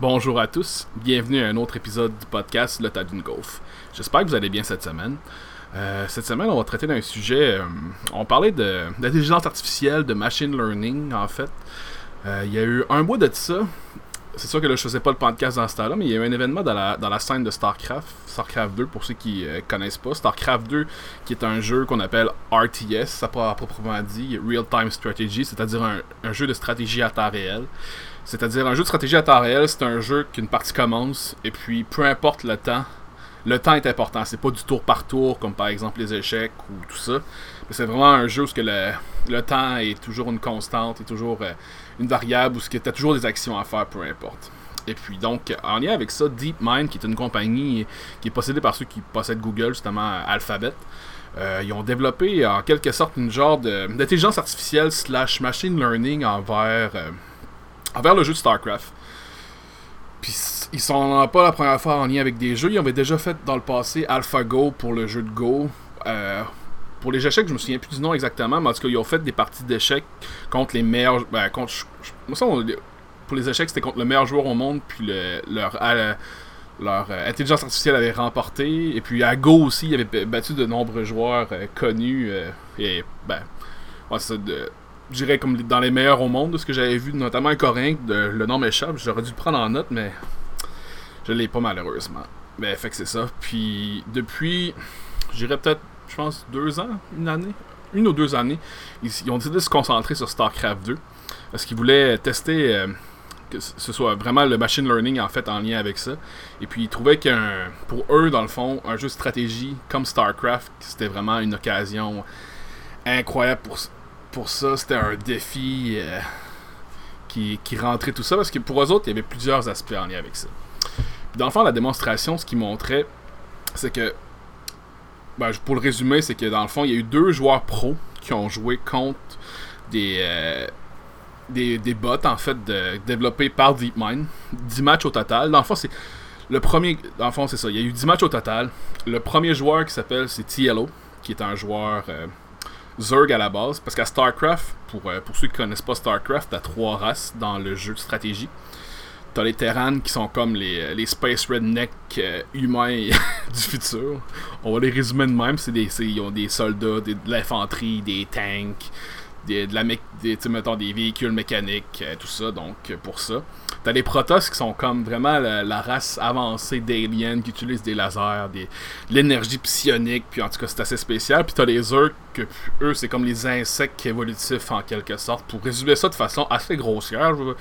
Bonjour à tous, bienvenue à un autre épisode du podcast Le Tas d'une Golf. J'espère que vous allez bien cette semaine. Euh, cette semaine, on va traiter d'un sujet. euh, on parlait d'intelligence artificielle, de machine learning en fait. Euh, Il y a eu un mois de ça. C'est sûr que là, je faisais pas le podcast dans ce temps-là, mais il y a eu un événement dans la, dans la scène de StarCraft, StarCraft 2, pour ceux qui euh, connaissent pas. StarCraft 2, qui est un jeu qu'on appelle RTS, ça proprement dit, Real Time Strategy, c'est-à-dire un, jeu de stratégie à temps réel. C'est-à-dire un jeu de stratégie à temps réel, c'est un jeu qu'une partie commence, et puis peu importe le temps, le temps est important. C'est pas du tour par tour, comme par exemple les échecs ou tout ça. Mais c'est vraiment un jeu où que le, le temps est toujours une constante, est toujours euh, une variable, où tu as toujours des actions à faire, peu importe. Et puis donc, en lien avec ça, DeepMind, qui est une compagnie qui est possédée par ceux qui possèdent Google, justement Alphabet, euh, ils ont développé en quelque sorte une genre d'intelligence artificielle slash machine learning envers, euh, envers le jeu de StarCraft. Puis ils sont pas la première fois en lien avec des jeux. Ils avaient déjà fait dans le passé AlphaGo pour le jeu de Go. Euh, pour les échecs, je me souviens plus du nom exactement, mais en tout cas, ils ont fait des parties d'échecs contre les meilleurs. Ben, contre, pour les échecs, c'était contre le meilleur joueur au monde, puis le- leur, euh, leur euh, intelligence artificielle avait remporté. Et puis à Go aussi, ils avaient b- battu de nombreux joueurs euh, connus. et ben, de- je dirais comme dans les meilleurs au monde, de ce que j'avais vu, notamment un Coréen, de, le nom m'échappe, j'aurais dû le prendre en note, mais je l'ai pas malheureusement. Mais fait que c'est ça. Puis depuis, je dirais peut-être, je pense, deux ans, une année, une ou deux années, ils, ont décidé de se concentrer sur StarCraft 2. Parce qu'ils voulaient tester euh, que ce soit vraiment le machine learning en fait en lien avec ça. Et puis ils trouvaient qu'un, pour eux, dans le fond, un jeu de stratégie comme StarCraft, c'était vraiment une occasion incroyable pour, pour ça. C'était un défi euh, qui, qui rentrait tout ça. Parce que pour eux autres, il y avait plusieurs aspects en lien avec ça. Dans le fond, la démonstration, ce qu'ils montraient, c'est que, ben, pour le résumer, c'est que dans le fond, il y a eu deux joueurs pros qui ont joué contre des, euh, des, des bots, en fait, développés par DeepMind. 10 matchs au total. Dans le fond, c'est le premier. Dans le fond, c'est ça. Il y a eu 10 matchs au total. Le premier joueur qui s'appelle, c'est TLO, qui est un joueur euh, Zerg à la base. Parce qu'à StarCraft, pour, euh, pour ceux qui connaissent pas StarCraft, t'as trois races dans le jeu de stratégie. T'as les Terrans qui sont comme les, les Space Redneck euh, humains du futur. On va les résumer de même. C'est des, ils ont des soldats, des- de l'infanterie, des tanks, des, de des, véhicules mécaniques, euh, tout ça. Donc, euh, pour ça. T'as les Protoss qui sont comme vraiment la, race avancée d'aliens qui utilisent des lasers, des, de l'énergie psionique, puis en tout cas c'est assez spécial. Puis t'as les Zerg, que eux c'est comme les insectes évolutifs en quelque sorte. Pour résumer ça de façon assez grossière, je vais,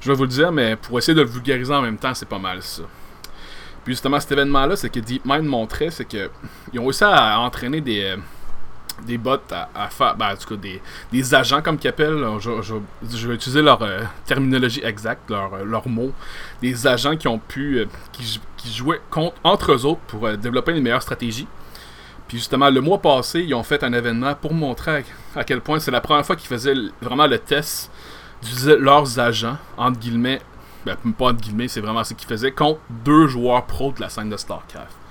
je vais vous le dire, mais pour essayer de le vulgariser en même temps, c'est pas mal ça. Puis justement cet événement-là, c'est que DeepMind montrait, c'est que ils ont réussi à entraîner des, euh, des bots à, faire, ben, en tout cas des, des agents comme qu'ils appellent, je, vais utiliser leur euh, terminologie exacte, leur, euh, leurs mots, des agents qui ont pu, euh, qui, jou- qui jouaient contre, entre eux autres pour euh, développer une meilleure stratégie. Puis justement, le mois passé, ils ont fait un événement pour montrer à, quel point c'est la première fois qu'ils faisaient vraiment le test d'utiliser leurs agents, entre guillemets, ben, pas entre guillemets, c'est vraiment ce qu'ils faisaient, contre deux joueurs pros de la scène de StarCraft.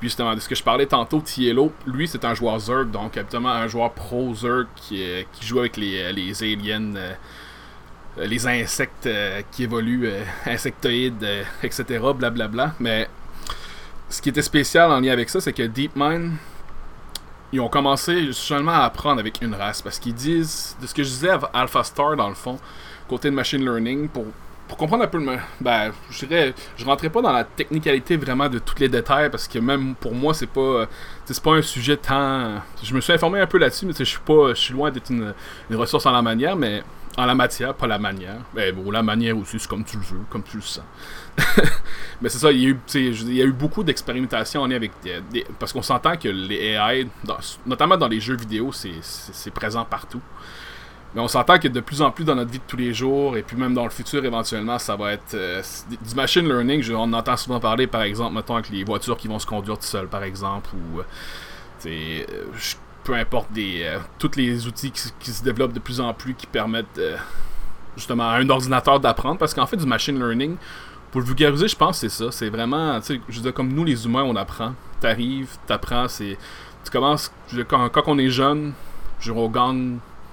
Puis justement, de ce que je parlais tantôt, Tielo, lui c'est un joueur Zerg, donc habituellement un joueur pro Zerg qui, euh, qui joue avec les, euh, les aliens, euh, les insectes qui évoluent, insectoïdes, etc., blablabla. Mais ce qui était spécial en lien avec ça, c'est que DeepMind, ils ont commencé seulement à apprendre avec une race, parce qu'ils disent, de ce que je disais à AlphaStar dans le fond, côté de machine learning, pour pour comprendre un peu le. Ben, je dirais. Je rentrais pas dans la technicalité vraiment de tous les détails parce que même pour moi, c'est pas. euh, C'est pas un sujet tant. Je me suis informé un peu là-dessus, mais je suis pas. Je suis loin d'être une, une ressource en la manière, mais. En la matière, pas la manière. Ben, bon, la manière aussi, c'est comme tu le veux, comme tu le sens. mais c'est ça, il y a eu, beaucoup d'expérimentations en lien avec parce qu'on s'entend que les AI, notamment dans les jeux vidéo, c'est présent partout. Mais on s'entend que de plus en plus dans notre vie de tous les jours, et puis même dans le futur éventuellement, ça va être euh, du machine learning. Je- on entend souvent parler, par exemple, mettons, avec les voitures qui vont se conduire tout seules, par exemple, ou euh, euh, peu importe des euh, tous les outils qui, se développent de plus en plus qui permettent justement à un ordinateur d'apprendre. Parce qu'en fait, du machine learning, pour le vulgariser, je pense que c'est ça. C'est vraiment, tu sais, je veux dire, comme nous les humains, on apprend. T'arrives, t'apprends, c'est. Tu commences, quand, on est jeune, je veux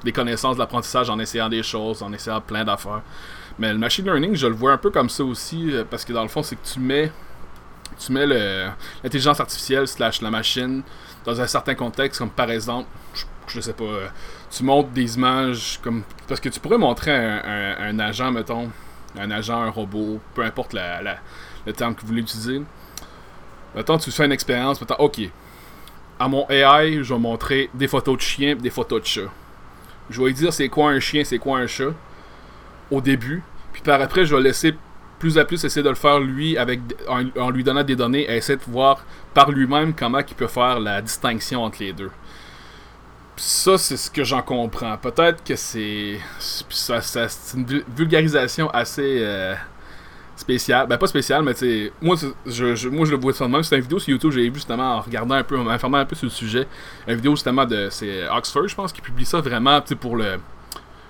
des connaissances de l'apprentissage en essayant des choses, en essayant plein d'affaires. Mais le machine learning, je le vois un peu comme ça aussi, euh, parce que dans le fond, c'est que tu mets, tu mets l'intelligence artificielle slash la machine dans un certain contexte, comme par exemple, je, sais pas, euh, tu montres des images comme. Parce que tu pourrais montrer un, agent, mettons, un agent, un robot, peu importe la, le terme que vous voulez utiliser. Mettons, tu fais une expérience, mettons, ok. À mon AI, je vais montrer des photos de chiens des photos de chats. Je vais lui dire c'est quoi un chien, c'est quoi un chat au début. Puis par après, je vais laisser plus à plus essayer de le faire lui avec en, lui donnant des données et essayer de voir par lui-même comment il peut faire la distinction entre les deux. ça, c'est ce que j'en comprends. Peut-être que c'est. Ça, c'est une vulgarisation assez euh, spéciale. Ben, pas spéciale, mais tu moi, je, moi, je le vois ça de même. C'est une vidéo sur YouTube, j'ai vu justement en regardant un peu, en m'informant un peu sur le sujet. Une vidéo justement de. C'est Oxford, je pense, qui publie ça vraiment pour le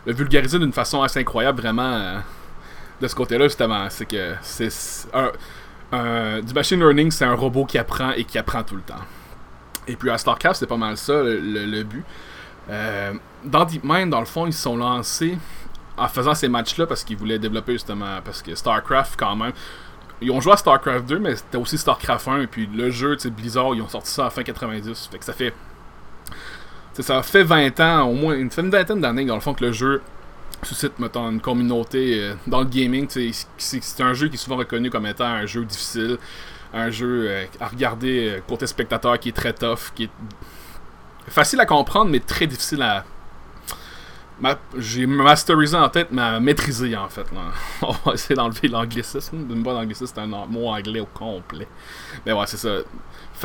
vulgariser d'une façon assez incroyable, vraiment, euh, de ce côté-là, justement. C'est que c'est du machine learning, c'est un robot qui apprend et qui apprend tout le temps. Et puis à StarCraft, c'est pas mal ça, le, but. Euh, dans DeepMind, dans le fond, ils se sont lancés en faisant ces matchs-là parce qu'ils voulaient développer justement. Parce que StarCraft, quand même. Ils ont joué à StarCraft 2, mais c'était aussi StarCraft 1. Et puis le jeu, tu sais, Blizzard, ils ont sorti ça à fin 90. Fait que ça fait ça fait 20 ans, au moins une, vingtaine d'années, dans le fond, que le jeu suscite, mettons, une communauté euh, dans le gaming. C'est un jeu qui est souvent reconnu comme étant un jeu difficile, un jeu euh, à regarder euh, côté spectateur qui est très tough, qui est facile à comprendre, mais très difficile à. J'ai masterisé en tête, mais à maîtriser en fait. On va essayer d'enlever l'anglicisme. D'une bonne anglicisme, c'est un mot anglais au complet. Mais ouais, c'est ça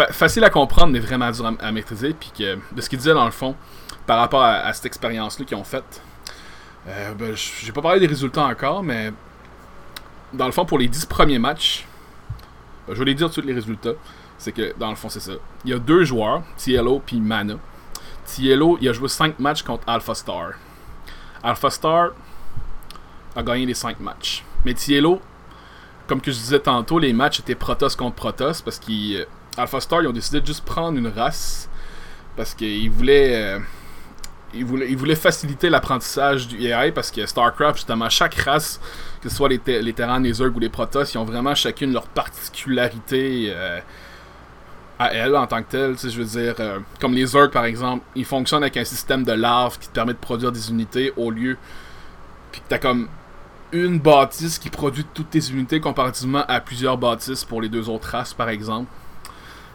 facile à comprendre, mais vraiment dur à, maîtriser. Puis que, de ce qu'ils disaient dans le fond, par rapport à, cette expérience-là qu'ils ont faite, euh, ben, j'ai pas parlé des résultats encore, mais dans le fond, pour les 10 premiers matchs, ben, je vais les dire tous les résultats. C'est que, dans le fond, c'est ça. Il y a deux joueurs, Tiello puis Mana. Tiello, il a joué 5 matchs contre Alpha Star. Alpha Star a gagné les 5 matchs. Mais Tiello, comme que je disais tantôt, les matchs étaient Protoss contre Protoss parce qu'il Alpha Star, ils ont décidé de juste prendre une race parce qu'ils voulaient, euh, faciliter l'apprentissage du AI parce que StarCraft, justement, chaque race, que ce soit les, les Terrans, les Zerg ou les Protoss, ils ont vraiment chacune leur particularité euh, à elles en tant que telles. Je veux dire, euh, comme les Zerg par exemple, ils fonctionnent avec un système de larves qui te permet de produire des unités au lieu. Puis que t'as comme une bâtisse qui produit toutes tes unités comparativement à plusieurs bâtisses pour les deux autres races par exemple.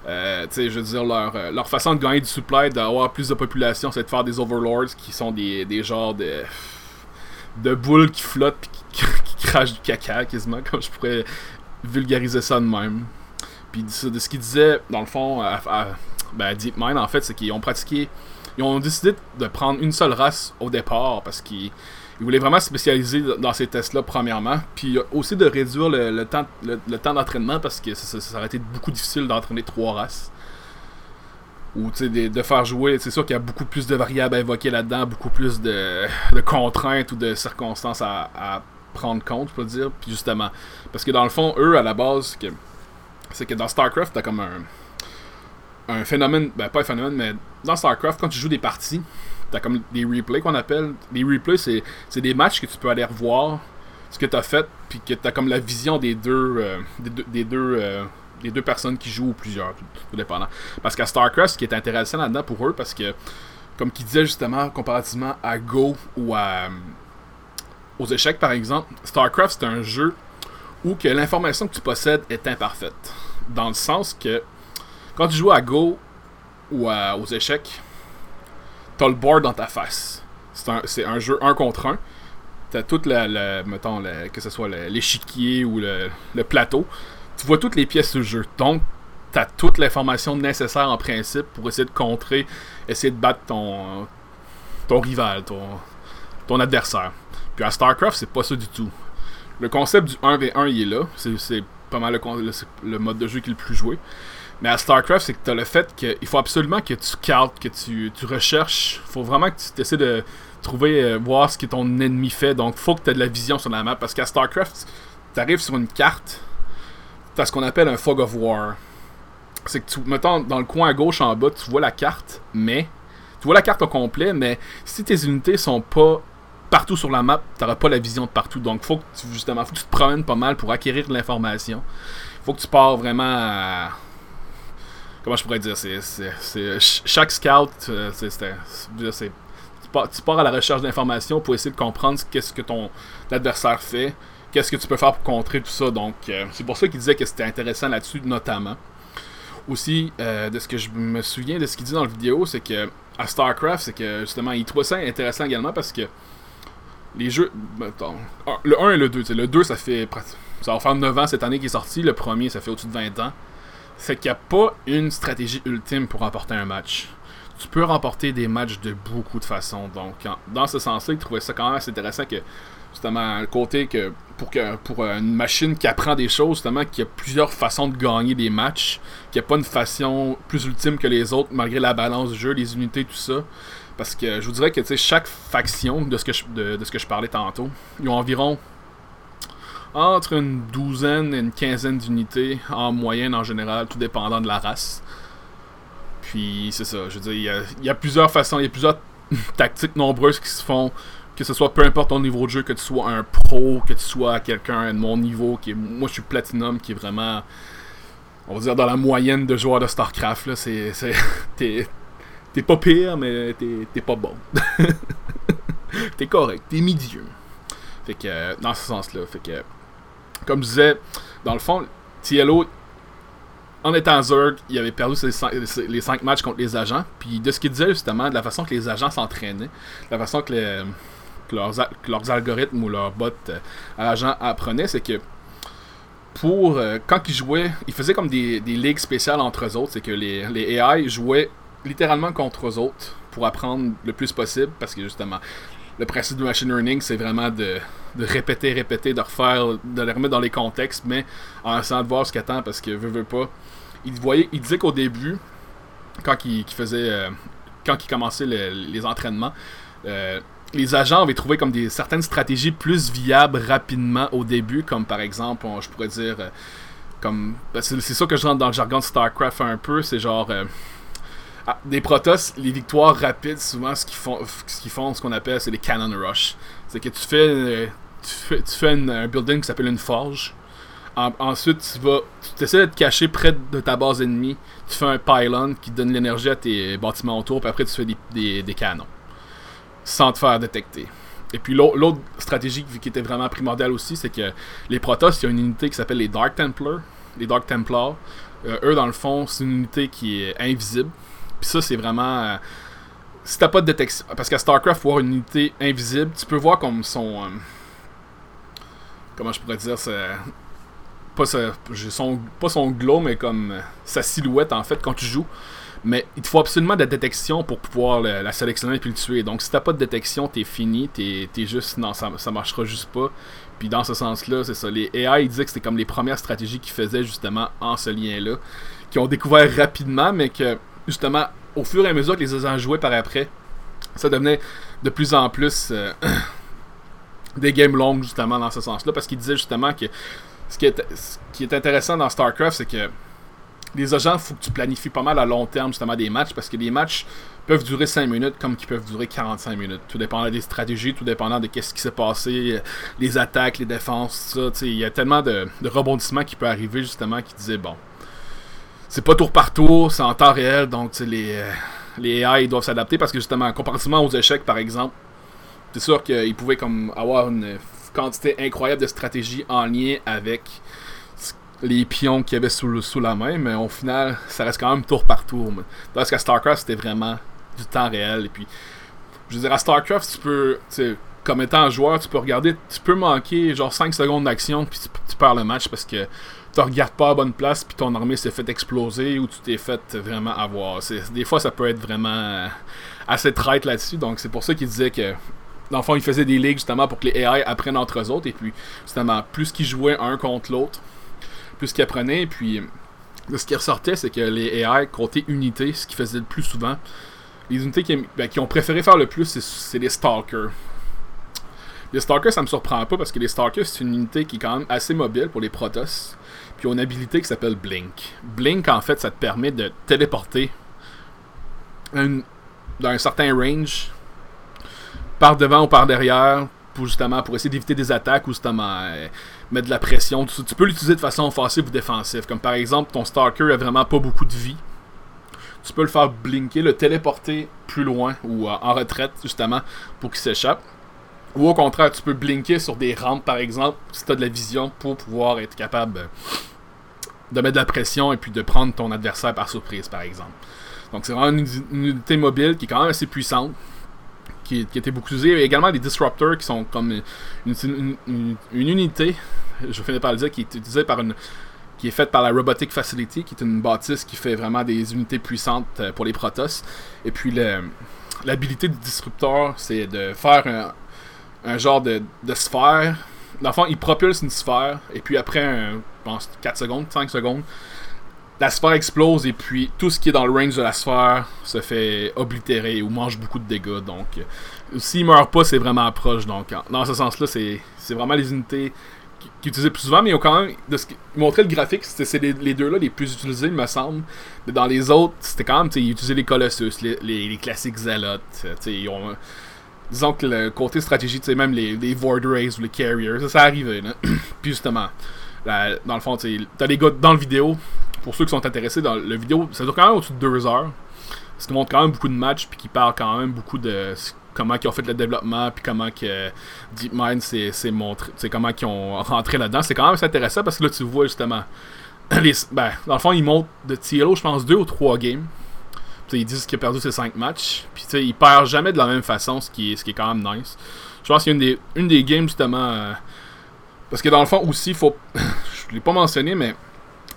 Euh, je veux dire, leur, euh, leur façon de gagner du supply, d'avoir plus de population, c'est de faire des overlords qui sont des, des genres de, de boules qui flottent et qui, crachent du caca, quasiment, comme je pourrais vulgariser ça de même. Puis de, ce qu'ils disaient, dans le fond, à, à ben, DeepMind, en fait, c'est qu'ils ont pratiqué. Ils ont décidé de prendre une seule race au départ parce qu'ils il voulait vraiment se spécialiser dans ces tests-là, premièrement. Puis aussi de réduire le, temps, le, temps d'entraînement parce que ça, aurait été beaucoup difficile d'entraîner trois races. Ou de, de faire jouer. C'est sûr qu'il y a beaucoup plus de variables à évoquer là-dedans, beaucoup plus de, contraintes ou de circonstances à, prendre compte, je peux dire. Puis justement, parce que dans le fond, eux, à la base, c'est que dans StarCraft, t'as comme un, un phénomène, ben pas un phénomène, mais dans StarCraft, quand tu joues des parties, T'as comme des replays qu'on appelle. Les replays, c'est des matchs que tu peux aller revoir ce que t'as fait, puis que t'as comme la vision des deux, euh, des deux, euh, des deux, personnes qui jouent ou plusieurs, tout, dépendant. Parce qu'à StarCraft, ce qui est intéressant là-dedans pour eux, parce que, comme qu'ils disaient justement, comparativement à Go ou aux échecs par exemple, StarCraft c'est un jeu où que l'information que tu possèdes est imparfaite. Dans le sens que quand tu joues à Go ou aux échecs, t'as le board dans ta face. C'est un, jeu un contre un. T'as toute la, mettons, que ce soit l'échiquier ou le, plateau. Tu vois toutes les pièces du jeu. Donc, t'as toute l'information nécessaire en principe pour essayer de contrer, essayer de battre ton, ton rival, ton, ton adversaire. Puis à StarCraft, c'est pas ça du tout. Le concept du 1v1, il est là. C'est pas mal le, mode de jeu qui est le plus joué. Mais à StarCraft, c'est que tu le fait qu'il faut absolument que tu calques, que tu, tu recherches. faut vraiment que tu essaies de trouver, euh, voir ce que ton ennemi fait. Donc, faut que tu aies de la vision sur la map. Parce qu'à StarCraft, tu arrives sur une carte, tu ce qu'on appelle un fog of war. C'est que, tu, mettons, dans le coin à gauche en bas, tu vois la carte, mais. Tu vois la carte au complet, mais si tes unités sont pas partout sur la map, tu n'auras pas la vision de partout. Donc, faut que tu, justement, faut que tu te promènes pas mal pour acquérir de l'information. faut que tu pars vraiment à... Comment je pourrais dire c'est, Chaque scout, euh, c'est, tu, pars, tu pars à la recherche d'informations pour essayer de comprendre qu'est-ce que ton adversaire fait, qu'est-ce que tu peux faire pour contrer tout ça. Donc, euh, c'est pour ça qu'il disait que c'était intéressant là-dessus, notamment. Aussi, euh, de ce que je me souviens de ce qu'il dit dans la vidéo, c'est que à StarCraft, c'est que justement, il trouvait ça intéressant également parce que les jeux. le 1 et le 2, le 2, ça fait. Ça va faire 9 ans cette année qui est sorti. Le premier, ça fait au-dessus de 20 ans. C'est qu'il n'y a pas une stratégie ultime pour remporter un match. Tu peux remporter des matchs de beaucoup de façons. Donc, dans ce sens-là, il trouvait ça quand même assez intéressant que justement le côté que pour que pour une machine qui apprend des choses justement qu'il y a plusieurs façons de gagner des matchs qu'il n'y a pas une façon plus ultime que les autres malgré la balance du jeu les unités tout ça parce que je vous dirais que chaque faction de ce que je, de, ce que je parlais tantôt ils ont environ entre une douzaine et une quinzaine d'unités en moyenne en général tout dépendant de la race puis c'est ça je veux dire il y a, plusieurs façons il y a plusieurs tactiques nombreuses qui se font que ce soit peu importe ton niveau de jeu, que tu sois un pro, que tu sois quelqu'un de mon niveau, qui moi je suis Platinum, qui est vraiment, on va dire, dans la moyenne de joueurs de StarCraft. Là, c'est, t'es, pas pire, mais t'es, pas bon. t'es correct, t'es milieu. Fait que, dans ce sens-là, fait que, comme je disais, dans le fond, TLO, en étant Zerg, il avait perdu les 5 matchs contre les agents. Puis de ce qu'il disait justement, de la façon que les agents s'entraînaient, de la façon que les, leurs, algorithmes ou leurs bots euh, agents apprenaient, c'est que pour euh, quand ils jouaient, ils faisaient comme des, ligues spéciales entre eux autres. C'est que les, les AI jouaient littéralement contre eux autres pour apprendre le plus possible parce que justement, le principe du machine learning, c'est vraiment de, répéter, répéter, de refaire, de les remettre dans les contextes, mais en essayant de voir ce qu'attend parce que veut, veut pas. Il, voyait, il disait qu'au début, quand il, faisait. Euh, quand il commençait les entraînements, les agents avaient trouvé comme des certaines stratégies plus viables rapidement au début, comme par exemple, je pourrais dire, euh, comme ben, c'est ça que je rentre dans le jargon de Starcraft un peu, c'est genre euh, ah, des Protoss, les victoires rapides, souvent ce qu'ils font, ce qu'ils font, ce qu'on appelle, c'est les cannon rush. C'est que tu fais, euh, tu fais, un building qui s'appelle une forge. ensuite, tu vas, tu essaies de te cacher près de ta base ennemie. Tu fais un pylon qui donne l'énergie à tes bâtiments autour, puis après tu fais des, canons sans te faire détecter. Et puis l'autre stratégie qui était vraiment primordiale aussi, c'est que les Protoss, il y a une unité qui s'appelle les Dark Templars. Les Dark Templars, euh, eux, dans le fond, c'est une unité qui est invisible. Puis ça, c'est vraiment. Euh, si t'as pas de détection. Parce qu'à StarCraft, voir une unité invisible, tu peux voir comme son. Euh, comment je pourrais dire ça pas, son, pas son glow, mais comme sa silhouette en fait quand tu joues. Mais il te faut absolument de la détection pour pouvoir la sélectionner et puis le tuer. Donc si t'as pas de détection, t'es fini, t'es es juste. Non, ça, ça marchera juste pas. Puis dans ce sens-là, c'est ça. Les AI ils disaient que c'était comme les premières stratégies qu'ils faisaient justement en ce lien-là. Qui ont découvert rapidement, mais que justement, au fur et à mesure que les agents jouaient par après, ça devenait de plus en plus euh, des games longues justement dans ce sens-là. Parce qu'ils disaient justement que ce qui est, ce intéressant dans StarCraft, c'est que les agents, faut que tu planifies pas mal à long terme justement des matchs parce que les matchs peuvent durer 5 minutes comme qu'ils peuvent durer 45 minutes. Tout dépendant des stratégies, tout dépendant de qu'est-ce qui s'est passé, les attaques, les défenses, tout ça. Il y a tellement de, rebondissements qui peuvent arriver justement qui disaient bon, c'est pas tour par tour, c'est en temps réel, donc les, euh, les AI doivent s'adapter parce que justement, comparativement aux échecs par exemple, c'est sûr qu'ils pouvaient comme avoir une quantité incroyable de stratégies en lien avec les pions qu'il y avait sous, sous la main, mais au final, ça reste quand même tour par tour. Parce qu'à StarCraft, c'était vraiment du temps réel. Et puis, je veux dire, à StarCraft, tu peux, comme étant joueur, tu peux regarder, tu peux manquer genre 5 secondes d'action, puis tu, perds le match parce que tu regardes pas à bonne place, puis ton armée s'est fait exploser ou tu t'es fait vraiment avoir. Des fois, ça peut être vraiment assez traite là-dessus, donc c'est pour ça qu'il disait que dans le fond, il faisait des ligues justement pour que les AI apprennent entre eux autres. Et puis, justement, plus qu'ils jouaient un contre l'autre, plus qu'ils apprenaient. Puis, ce qui ressortait, c'est que les AI comptaient unités, ce qu'ils faisaient le plus souvent. Les unités qui, ben, ont préféré faire le plus, c'est les Stalkers. Les Stalkers, ça me surprend pas parce que les Stalkers, c'est une unité qui est quand même assez mobile pour les Protoss. Ils ont une habilité qui s'appelle Blink. Blink, en fait, ça te permet de téléporter dans un certain range par devant ou par derrière pour justement pour essayer d'éviter des attaques ou justement euh, mettre de la pression. Tu, tu peux l'utiliser de façon offensive ou défensive. Comme par exemple, ton Stalker a vraiment pas beaucoup de vie. Tu peux le faire blinker, le téléporter plus loin ou euh, en retraite justement pour qu'il s'échappe. Ou au contraire, tu peux blinker sur des rampes par exemple si tu as de la vision pour pouvoir être capable euh, de mettre de la pression et puis de prendre ton adversaire par surprise par exemple. Donc c'est vraiment une, unité mobile qui est quand même assez puissante qui, qui était beaucoup utilisé. Il a également des disruptors qui sont comme une, unité, je finis par le dire, qui est utilisée par une qui est faite par la Robotic Facility, qui est une bâtisse qui fait vraiment des unités puissantes euh, pour les Protoss. Et puis l'habilité du disrupteur, c'est de faire un, un genre de, de, sphère. Dans le il propulse une sphère, et puis après, un, pense, 4 secondes, 5 secondes, la sphère explose et puis tout ce qui est dans le range de la sphère se fait oblitérer ou mange beaucoup de dégâts. Donc, euh, s'il meurt pas, c'est vraiment proche. Donc, dans ce sens-là, c'est, vraiment les unités qui, qui utilisent plus souvent, mais ils ont quand même. De ce montrer le graphique, c'est, les, les, deux-là les plus utilisés, il me semble. Mais dans les autres, c'était quand même. Ils utilisaient les Colossus, les, les, les classiques Zealots. Ils ont, disons que le côté stratégie, même les, Void Rays ou les Carriers, ça, ça arrivait. puis justement, là, dans le fond, t'as les gars dans le vidéo pour ceux qui sont intéressés dans le vidéo, ça dure quand même au-dessus de deux heures. Parce qu'ils montrent quand même beaucoup de matchs, puis qu'ils parlent quand même beaucoup de comment ils ont fait le développement, puis comment que DeepMind s'est montré, comment ils ont rentré là-dedans. C'est quand même assez intéressant parce que là, tu vois justement. Ben, dans le fond, ils montrent de TLO, je pense, deux ou trois games. Ils disent qu'il a perdu ses cinq matchs. Puis tu sais, il perd jamais de la même façon, ce qui est, ce qui est quand même nice. Je pense qu'il y a une des, une des games justement. Euh, parce que dans le fond aussi, faut. je l'ai pas mentionné, mais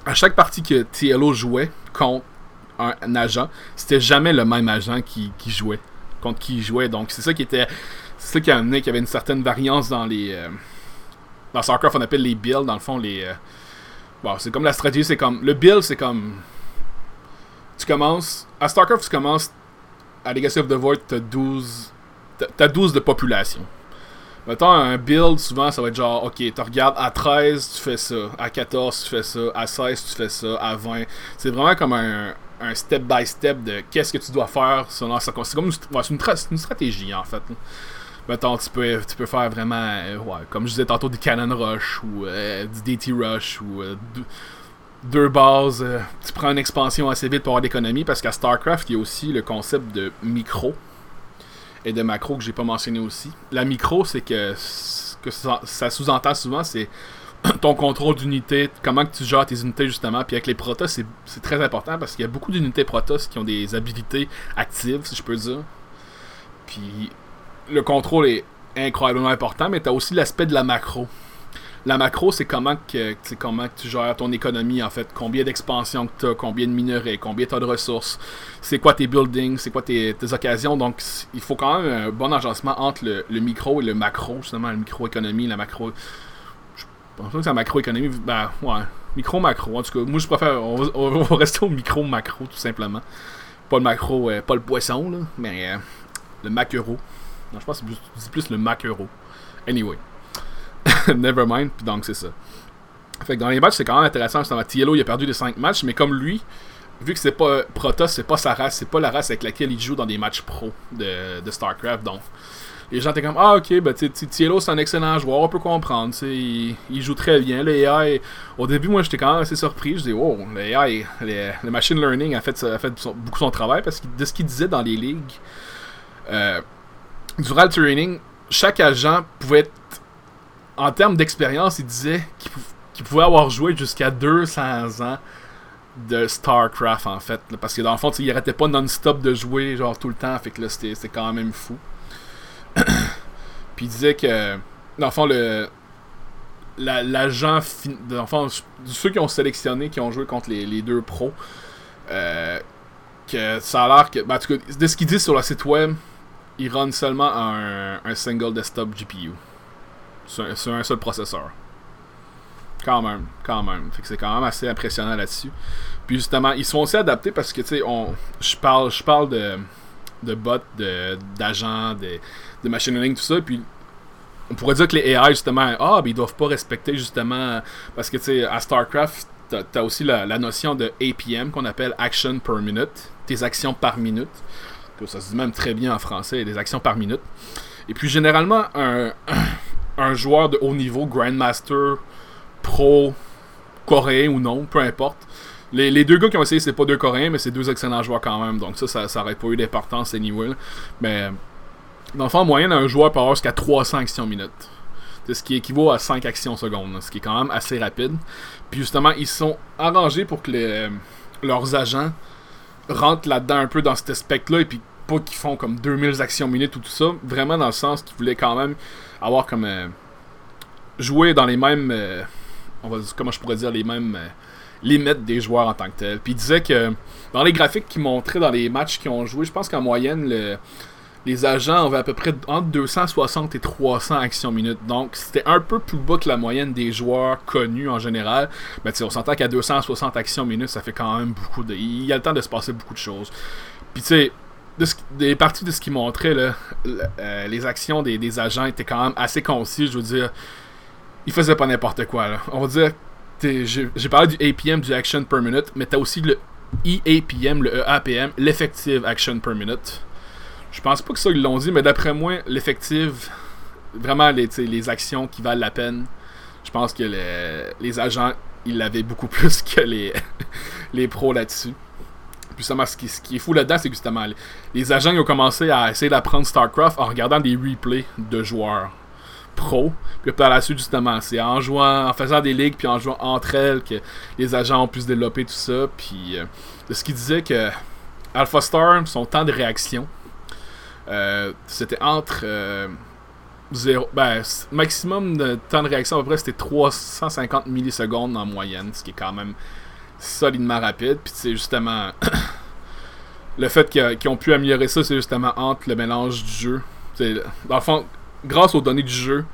à chaque partie que TLO jouait contre un, agent, c'était jamais le même agent qui, qui, jouait. Contre qui il jouait. Donc c'est ça qui était. C'est ça qui a amené qu'il y avait une certaine variance dans les. Euh, dans StarCraft, on appelle les builds, dans le fond, les. Euh, bon, c'est comme la stratégie, c'est comme. Le build, c'est comme. Tu commences. À StarCraft, tu commences. À Legacy of the Void, t'as 12. T'as 12 de population. Mettons un build, souvent ça va être genre, ok, tu regardes à 13, tu fais ça, à 14, tu fais ça, à 16, tu fais ça, à 20. C'est vraiment comme un, un step by step de qu'est-ce que tu dois faire selon ça. C'est comme une, une, stratégie en fait. Mettons, tu peux, tu peux faire vraiment, euh, ouais, comme je disais tantôt, du Cannon Rush ou euh, du DT Rush ou euh, deux, bases. Euh, tu prends une expansion assez vite pour avoir d'économie parce qu'à StarCraft, il y a aussi le concept de micro et de macro que j'ai pas mentionné aussi. La micro, c'est que, que ça, ça sous-entend souvent, c'est ton contrôle d'unité, comment que tu gères tes unités justement. Puis avec les Protoss, c'est très important parce qu'il y a beaucoup d'unités Protoss qui ont des habilités actives, si je peux dire. Puis le contrôle est incroyablement important, mais tu as aussi l'aspect de la macro. La macro, c'est comment que comment tu gères ton économie en fait, combien d'expansion que tu combien de minerais, combien tu de ressources, c'est quoi tes buildings, c'est quoi tes, occasions. Donc il faut quand même un bon agencement entre le, micro et le macro, justement, la microéconomie, la macro. Je pense que c'est la macroéconomie, ben ouais, micro-macro. En tout cas, moi je préfère, on va rester au micro-macro tout simplement. Pas le macro, euh, pas le poisson, là, mais euh, le macro. Non, je pense que c'est plus, plus le macro. Anyway. Nevermind, puis donc c'est ça. Fait que dans les matchs, c'est quand même intéressant. Justement, TLO, il a perdu les 5 matchs, mais comme lui, vu que c'est pas Protoss, c'est pas sa race, c'est pas la race avec laquelle il joue dans des matchs pro de, StarCraft, donc les gens étaient comme Ah, ok, ben, Tielo, c'est un excellent joueur, on peut comprendre. Il, joue très bien. Le AI, au début, moi, j'étais quand même assez surpris. Je dis Oh, le AI, le, machine learning a fait, a fait son, beaucoup son travail parce que de ce qu'il disait dans les ligues, euh, durant training, chaque agent pouvait être en termes d'expérience, il disait qu'il qu pouvait avoir joué jusqu'à 200 ans de StarCraft en fait. Parce que dans le fond, il arrêtait pas non-stop de jouer genre tout le temps. Fait que là, c'était quand même fou. Puis il disait que, dans le fond, le. L'agent. La, dans ceux qui ont sélectionné, qui ont joué contre les, deux pros, euh, que ça a l'air que. Ben, en tout cas, de ce qu'il dit sur le site web, il run seulement un single desktop GPU sur, un seul processeur. Quand même, quand même. Fait que c'est quand même assez impressionnant là-dessus. Puis justement, ils sont aussi adaptés parce que, tu sais, je parle, je parle de, de bots, d'agents, de, de, machine learning, tout ça. Puis on pourrait dire que les AI, justement, ah, ben ils doivent pas respecter, justement, parce que, tu sais, à StarCraft, t'as as aussi la, la, notion de APM qu'on appelle Action Per Minute, tes actions par minute. Ça se dit même très bien en français, des actions par minute. Et puis généralement, un, un joueur de haut niveau, Grandmaster, pro, coréen ou non, peu importe. Les, deux gars qui ont essayé, c'est pas deux coréens, mais c'est deux excellents joueurs quand même. Donc ça, ça, ça aurait pas eu d'importance anyway. Mais dans le fond, en moyenne, un joueur peut avoir jusqu'à 300 actions minutes. C'est ce qui équivaut à 5 actions secondes, ce qui est quand même assez rapide. Puis justement, ils sont arrangés pour que leurs agents rentrent là-dedans un peu dans cet aspect-là et puis pas qu'ils font comme 2000 actions minutes ou tout ça. Vraiment dans le sens qu'ils voulaient quand même avoir comme. Euh, jouer dans les mêmes. Euh, on va comment je pourrais dire, les mêmes. Euh, limites des joueurs en tant que tel. Puis il disait que dans les graphiques qu'ils montraient dans les matchs qu'ils ont joué, je pense qu'en moyenne, le, les agents avaient à peu près entre 260 et 300 actions minutes. Donc, c'était un peu plus bas que la moyenne des joueurs connus en général. Mais on s'entend qu'à 260 actions minutes, ça fait quand même beaucoup de. Il y a le temps de se passer beaucoup de choses. Puis, tu sais, des parties de ce qu'ils montraient, là, euh, les actions des, agents étaient quand même assez concis. Je veux dire, ils faisaient pas n'importe quoi. Là. On va dire j'ai parlé du APM, du Action Per Minute, mais t'as aussi le EAPM, le EAPM, l'Effective Action Per Minute. Je pense pas que ça ils l'ont dit, mais d'après moi, l'effective, vraiment les, les actions qui valent la peine, je pense que les, agents, ils l'avaient beaucoup plus que les, les pros là-dessus. Ce qui, ce qui est fou là-dedans, c'est que justement, les, agents ils ont commencé à essayer d'apprendre StarCraft en regardant des replays de joueurs pro. Puis par la suite, justement, c'est en jouant, en faisant des ligues, puis en jouant entre elles que les agents ont pu se développer tout ça. Puis euh, ce qui disait que Alpha Star, son temps de réaction, euh, c'était entre euh, ben, maximum de temps de réaction à peu près c'était 350 millisecondes en moyenne, ce qui est quand même solidement rapide. Puis c'est justement le fait qu'ils ont pu améliorer ça, c'est justement entre le mélange du jeu. dans le fond, grâce aux données du jeu,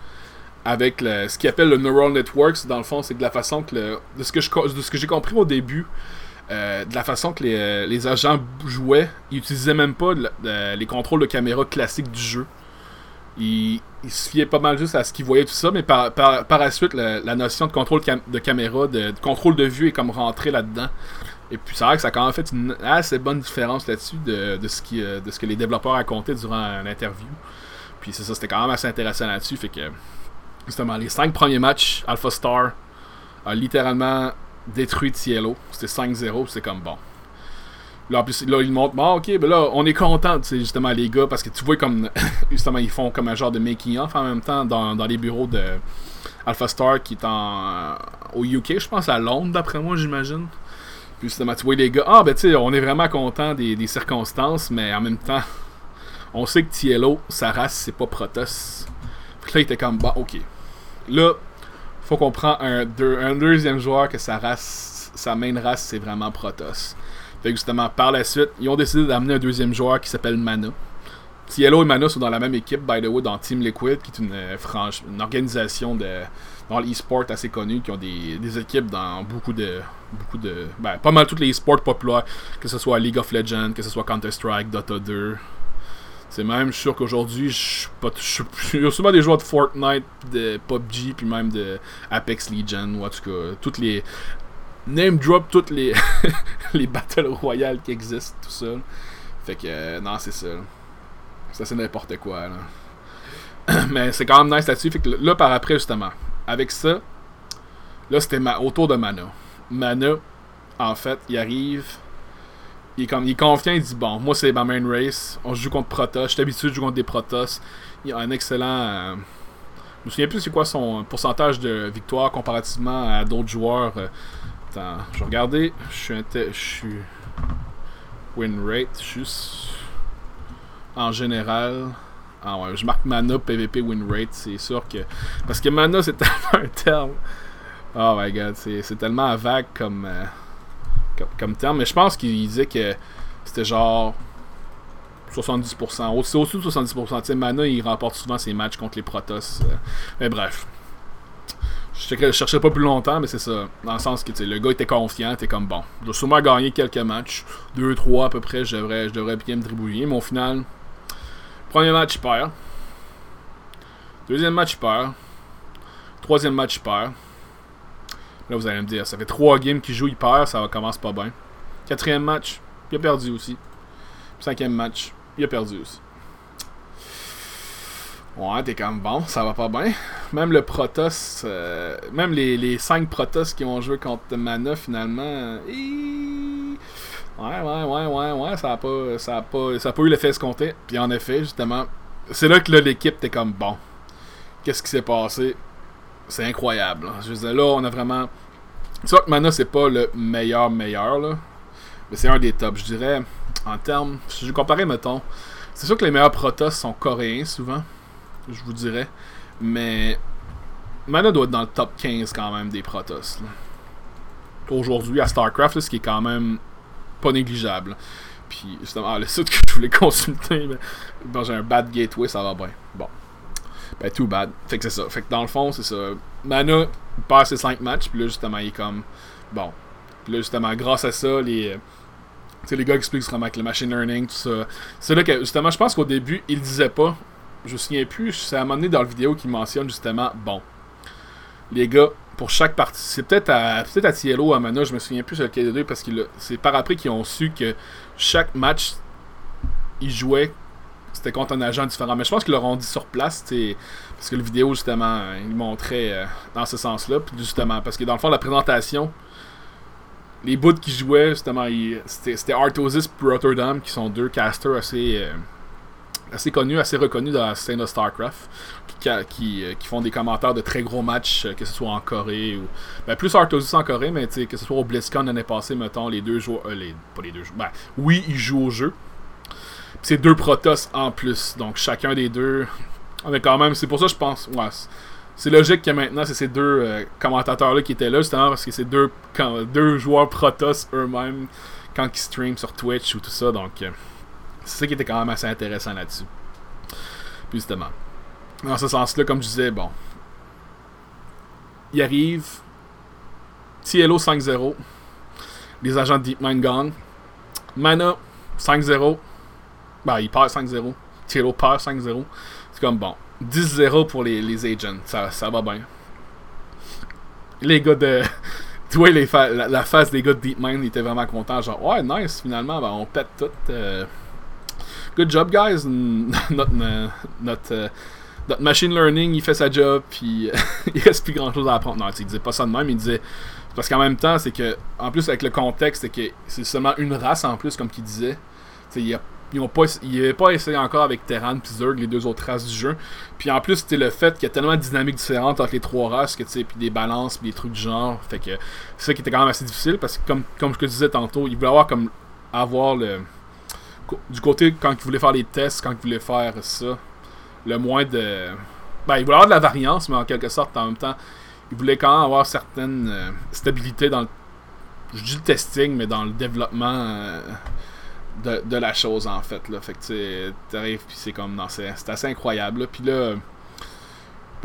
avec ce qu'ils appelle le neural networks, dans le fond, c'est de la façon que de ce que j'ai compris au début, euh, de la façon que les, les, agents jouaient, ils utilisaient même pas les contrôles de caméra classiques du jeu. Ils, se fiaient pas mal juste à ce qu'ils voyaient tout ça, mais par, par, la suite, la, notion de contrôle de caméra, de, contrôle de vue est comme rentrée là-dedans. Et puis c'est vrai que ça a quand même fait une assez bonne différence là-dessus de, de, ce euh, de ce que les développeurs racontaient durant l'interview. Puis c'est ça, c'était quand même assez intéressant là-dessus. Fait que, justement, les 5 premiers matchs, Alpha Star a littéralement détruit Cielo. C'était 5-0, c'est comme bon. Là, en plus, là, ils montrent, bon, ok, ben là, on est content, sais justement, les gars, parce que tu vois comme, justement, ils font comme un genre de making-of en même temps dans, dans, les bureaux de Alpha Star qui est en, au UK, je pense à Londres, d'après moi, j'imagine. Puis justement, tu vois les gars, ah, ben tu sais, on est vraiment content des, des circonstances, mais en même temps, on sait que Tielo, sa race, c'est pas Protoss. Puis là, il était comme, bah, ok. Là, faut qu'on prend un, un, deuxième joueur que sa race, sa main race, c'est vraiment Protoss. Fait que justement, par la suite, ils ont décidé d'amener un deuxième joueur qui s'appelle Mana. Tielo et Mana sont dans la même équipe, by the way, dans Team Liquid, qui est une, euh, franche, une organisation de, dans l'e-sport assez connue, qui ont des, des, équipes dans beaucoup de. beaucoup de. Ben, pas mal toutes les e-sports populaires, que ce soit League of Legends, que ce soit Counter-Strike, Dota 2, c'est même, sûr qu'aujourd'hui, je suis a souvent des joueurs de Fortnite, de PUBG, puis même de Apex Legion, ou en tout cas, toutes les. Name drop toutes les, les Battle Royale qui existent, tout ça. Fait que, euh, non, c'est ça. Ça, c'est n'importe quoi. Mais c'est quand même nice là-dessus. Fait que là, par après, justement, avec ça, là, c'était autour de Mana. Mana, en fait, il arrive il est, comme, il confiant, il dit Bon, moi c'est ma main race, on joue contre Protoss, je suis habitué de jouer contre des Protoss. Il a un excellent. Euh, je me souviens plus c'est quoi son pourcentage de victoire comparativement à d'autres joueurs. Euh, attends, je vais regarder. Je suis. Je suis. Win rate, juste. En général. Ah ouais, je marque mana PVP win rate, c'est sûr que. Parce que mana c'est tellement un terme. Oh my god, c'est tellement vague comme. Euh, comme, terme. Mais je pense qu'il disait que c'était genre 70%. C'est au-dessus de 70%. sais Mana, il remporte souvent ses matchs contre les Protoss. Euh. mais bref. Je, cherchais pas plus longtemps, mais c'est ça. Dans le sens que le gars était confiant, était comme bon. Je sûrement gagner quelques matchs. 2-3 à peu près, je devrais, je devrais bien me dribouiller. Mais au final, premier match, il perd. Deuxième match, il perd. Troisième match, il perd. Là, vous allez me dire, ça fait trois games qu'il joue, il perd, ça commence pas bien. Quatrième match, il a perdu aussi. Cinquième match, il a perdu aussi. Ouais, t'es comme bon, ça va pas bien. Même le Protoss, euh, même les, les 5 Protoss qui ont joué contre Mana finalement. euh, Ouais, ouais, ouais, ouais, ouais, ça a pas, ça a pas, ça a pas eu l'effet escompté. Puis en effet, justement, c'est là que l'équipe t'es comme bon. Qu'est-ce qui s'est passé? C'est incroyable. là. Je dire, là, on a vraiment. C'est sûr que Mana, c'est pas le meilleur, meilleur, là. Mais c'est un des tops. Je dirais, en termes. Si je comparais, mettons. C'est sûr que les meilleurs Protoss sont coréens, souvent. Je vous dirais. Mais. Mana doit être dans le top 15 quand même des Protoss. Aujourd'hui, à StarCraft, ce qui est quand même pas négligeable. Puis, justement, ah, le site que je voulais consulter, mais, bon, j'ai un bad gateway, ça va bien. Bon. Ben, too bad. Fait que c'est ça. Fait que dans le fond, c'est ça. Mana il perd ses 5 matchs, puis là, justement, il est comme. Bon. Puis là, justement, grâce à ça, les. Tu sais, les gars expliquent vraiment avec le machine learning, tout ça. C'est là que, justement, je pense qu'au début, il disait pas. Je me souviens plus, c'est à un moment donné dans la vidéo qu'il mentionne justement, bon. Les gars, pour chaque partie, c'est peut-être à peut-être à Tiello ou à Mana, je me souviens plus sur lequel des deux, parce que c'est par après qu'ils ont su que chaque match, ils jouaient, c'était contre un agent différent. Mais je pense qu'ils leur ont dit sur place, parce que la vidéo, justement, euh, il montrait euh, dans ce sens-là. Justement, parce que dans le fond, la présentation, les bouts qui jouaient, justement, ils- c'était c'était Artosis et Rotterdam, qui sont deux casters assez, euh, assez connus, assez reconnus dans la scène de StarCraft, qui, qui, euh, qui font des commentaires de très gros matchs, euh, que ce soit en Corée ou. Ben, plus Artosis en Corée, mais que ce soit au BlizzCon l'année passée, mettons, les deux joueurs. euh, les, pas les deux joueurs. Ben, oui, ils jouent au jeu. C'est deux Protoss en plus, donc chacun des deux. Mais quand même, c'est pour ça que je pense. Ouais, c'est- logique que maintenant, c'est ces deux euh, commentateurs-là qui étaient là, justement, parce que c'est deux, deux joueurs Protoss eux-mêmes quand ils streament sur Twitch ou tout ça. Donc, euh, c'est ça qui était quand même assez intéressant là-dessus. Puis justement, dans ce sens-là, comme je disais, bon. Il arrive. TLO 5-0. Les agents de DeepMind gagnent. Mana 5-0. Ben, il perd 5-0. TLO perd 5-0. C'est comme bon. 10-0 pour les, les agents. Ça, ça va bien. Les gars de. Tu vois, la, la face des gars de DeepMind, ils étaient vraiment contents. Genre, ouais, nice, finalement, ben, on pète tout. euh, good job, guys. notre, euh, notre, euh, notre machine learning, il fait sa job, puis il reste plus grand chose à apprendre. Non, il disait pas ça de même, il disait. Parce qu'en même temps, c'est que, en plus, avec le contexte, c'est que c'est seulement une race en plus, comme qu'il disait. Il a ils pas, il avait pas essayé encore avec Terran et Zerg, les deux autres races du jeu. Puis en plus, c'était le fait qu'il y a tellement de dynamiques différentes entre les trois races, que tu sais, puis des balances, puis des trucs du genre. Fait que c'est ça qui était quand même assez difficile parce que comme, comme je te disais tantôt, il voulait avoir comme avoir le du côté quand il voulait faire les tests, quand il voulait faire ça, le moins de ben il voulait avoir de la variance, mais en quelque sorte en même temps, il voulait quand même avoir certaines euh, stabilité dans le je dis le testing, mais dans le développement euh, de, la chose en fait là. Fait que tu sais, t'arrives puis c'est comme c'est assez incroyable. Puis là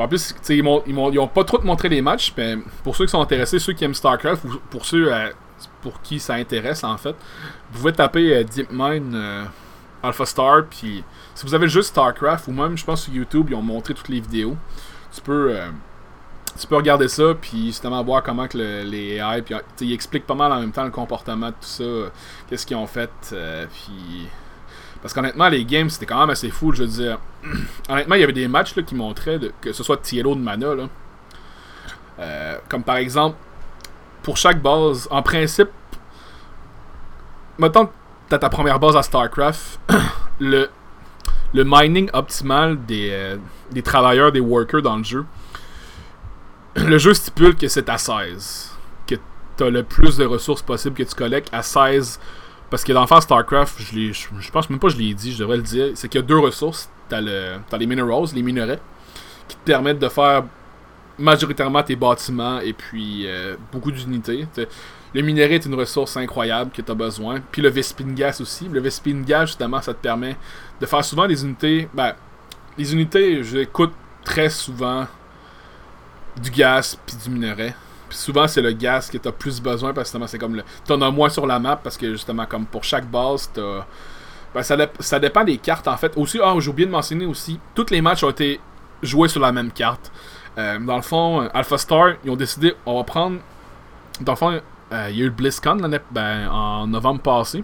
en plus, ils, m'ont- ils, ils ont pas trop montré les matchs, mais pour ceux qui sont intéressés, ceux qui aiment StarCraft, ou pour ceux euh, pour qui ça intéresse en fait, vous pouvez taper euh, DeepMind euh, Alpha Star, puis si vous avez juste StarCraft, ou même je pense sur YouTube, ils ont montré toutes les vidéos, tu peux, euh, tu peux regarder ça, puis justement voir comment que le- les AI, puis ils expliquent pas mal en même temps le comportement de tout ça, qu'est-ce qu'ils ont fait, puis... Parce qu'honnêtement, les games, c'était quand même assez fou, je veux dire. honnêtement, il y avait des matchs là, qui montraient, que ce soit TLO de mana, là. Comme par exemple, pour chaque base, en principe, mettons que t'as ta première base à StarCraft, le, le mining optimal des, euh, des travailleurs, des workers dans le jeu, le jeu stipule que c'est à 16. Que t'as le plus de ressources possible que tu collectes à 16. Parce que dans le fond, StarCraft, je, je, je pense même pas que je l'ai dit, je devrais le dire, c'est qu'il y a deux ressources. T'as, le, t'as les minerals, les minerais, qui te permettent de faire majoritairement tes bâtiments et puis euh, beaucoup d'unités. Le minerai est une ressource incroyable que tu as besoin. Puis le Vespine Gas aussi. Le Vespine Gas, justement, ça te permet de faire souvent des unités. Ben, les unités, j'écoute très souvent du gaz puis du minerai. Puis souvent, c'est le gaz que tu as plus besoin parce que justement, c'est comme le. Tu en as moins sur la map parce que justement, comme pour chaque base, tu Ben, ça, ça dépend des cartes en fait. Aussi, ah, j'ai oublié de mentionner aussi, tous les matchs ont été joués sur la même carte. Euh, dans le fond, Alpha Star, ils ont décidé, on va prendre. Dans le fond, euh, il y a eu le BlizzCon ben, en novembre passé.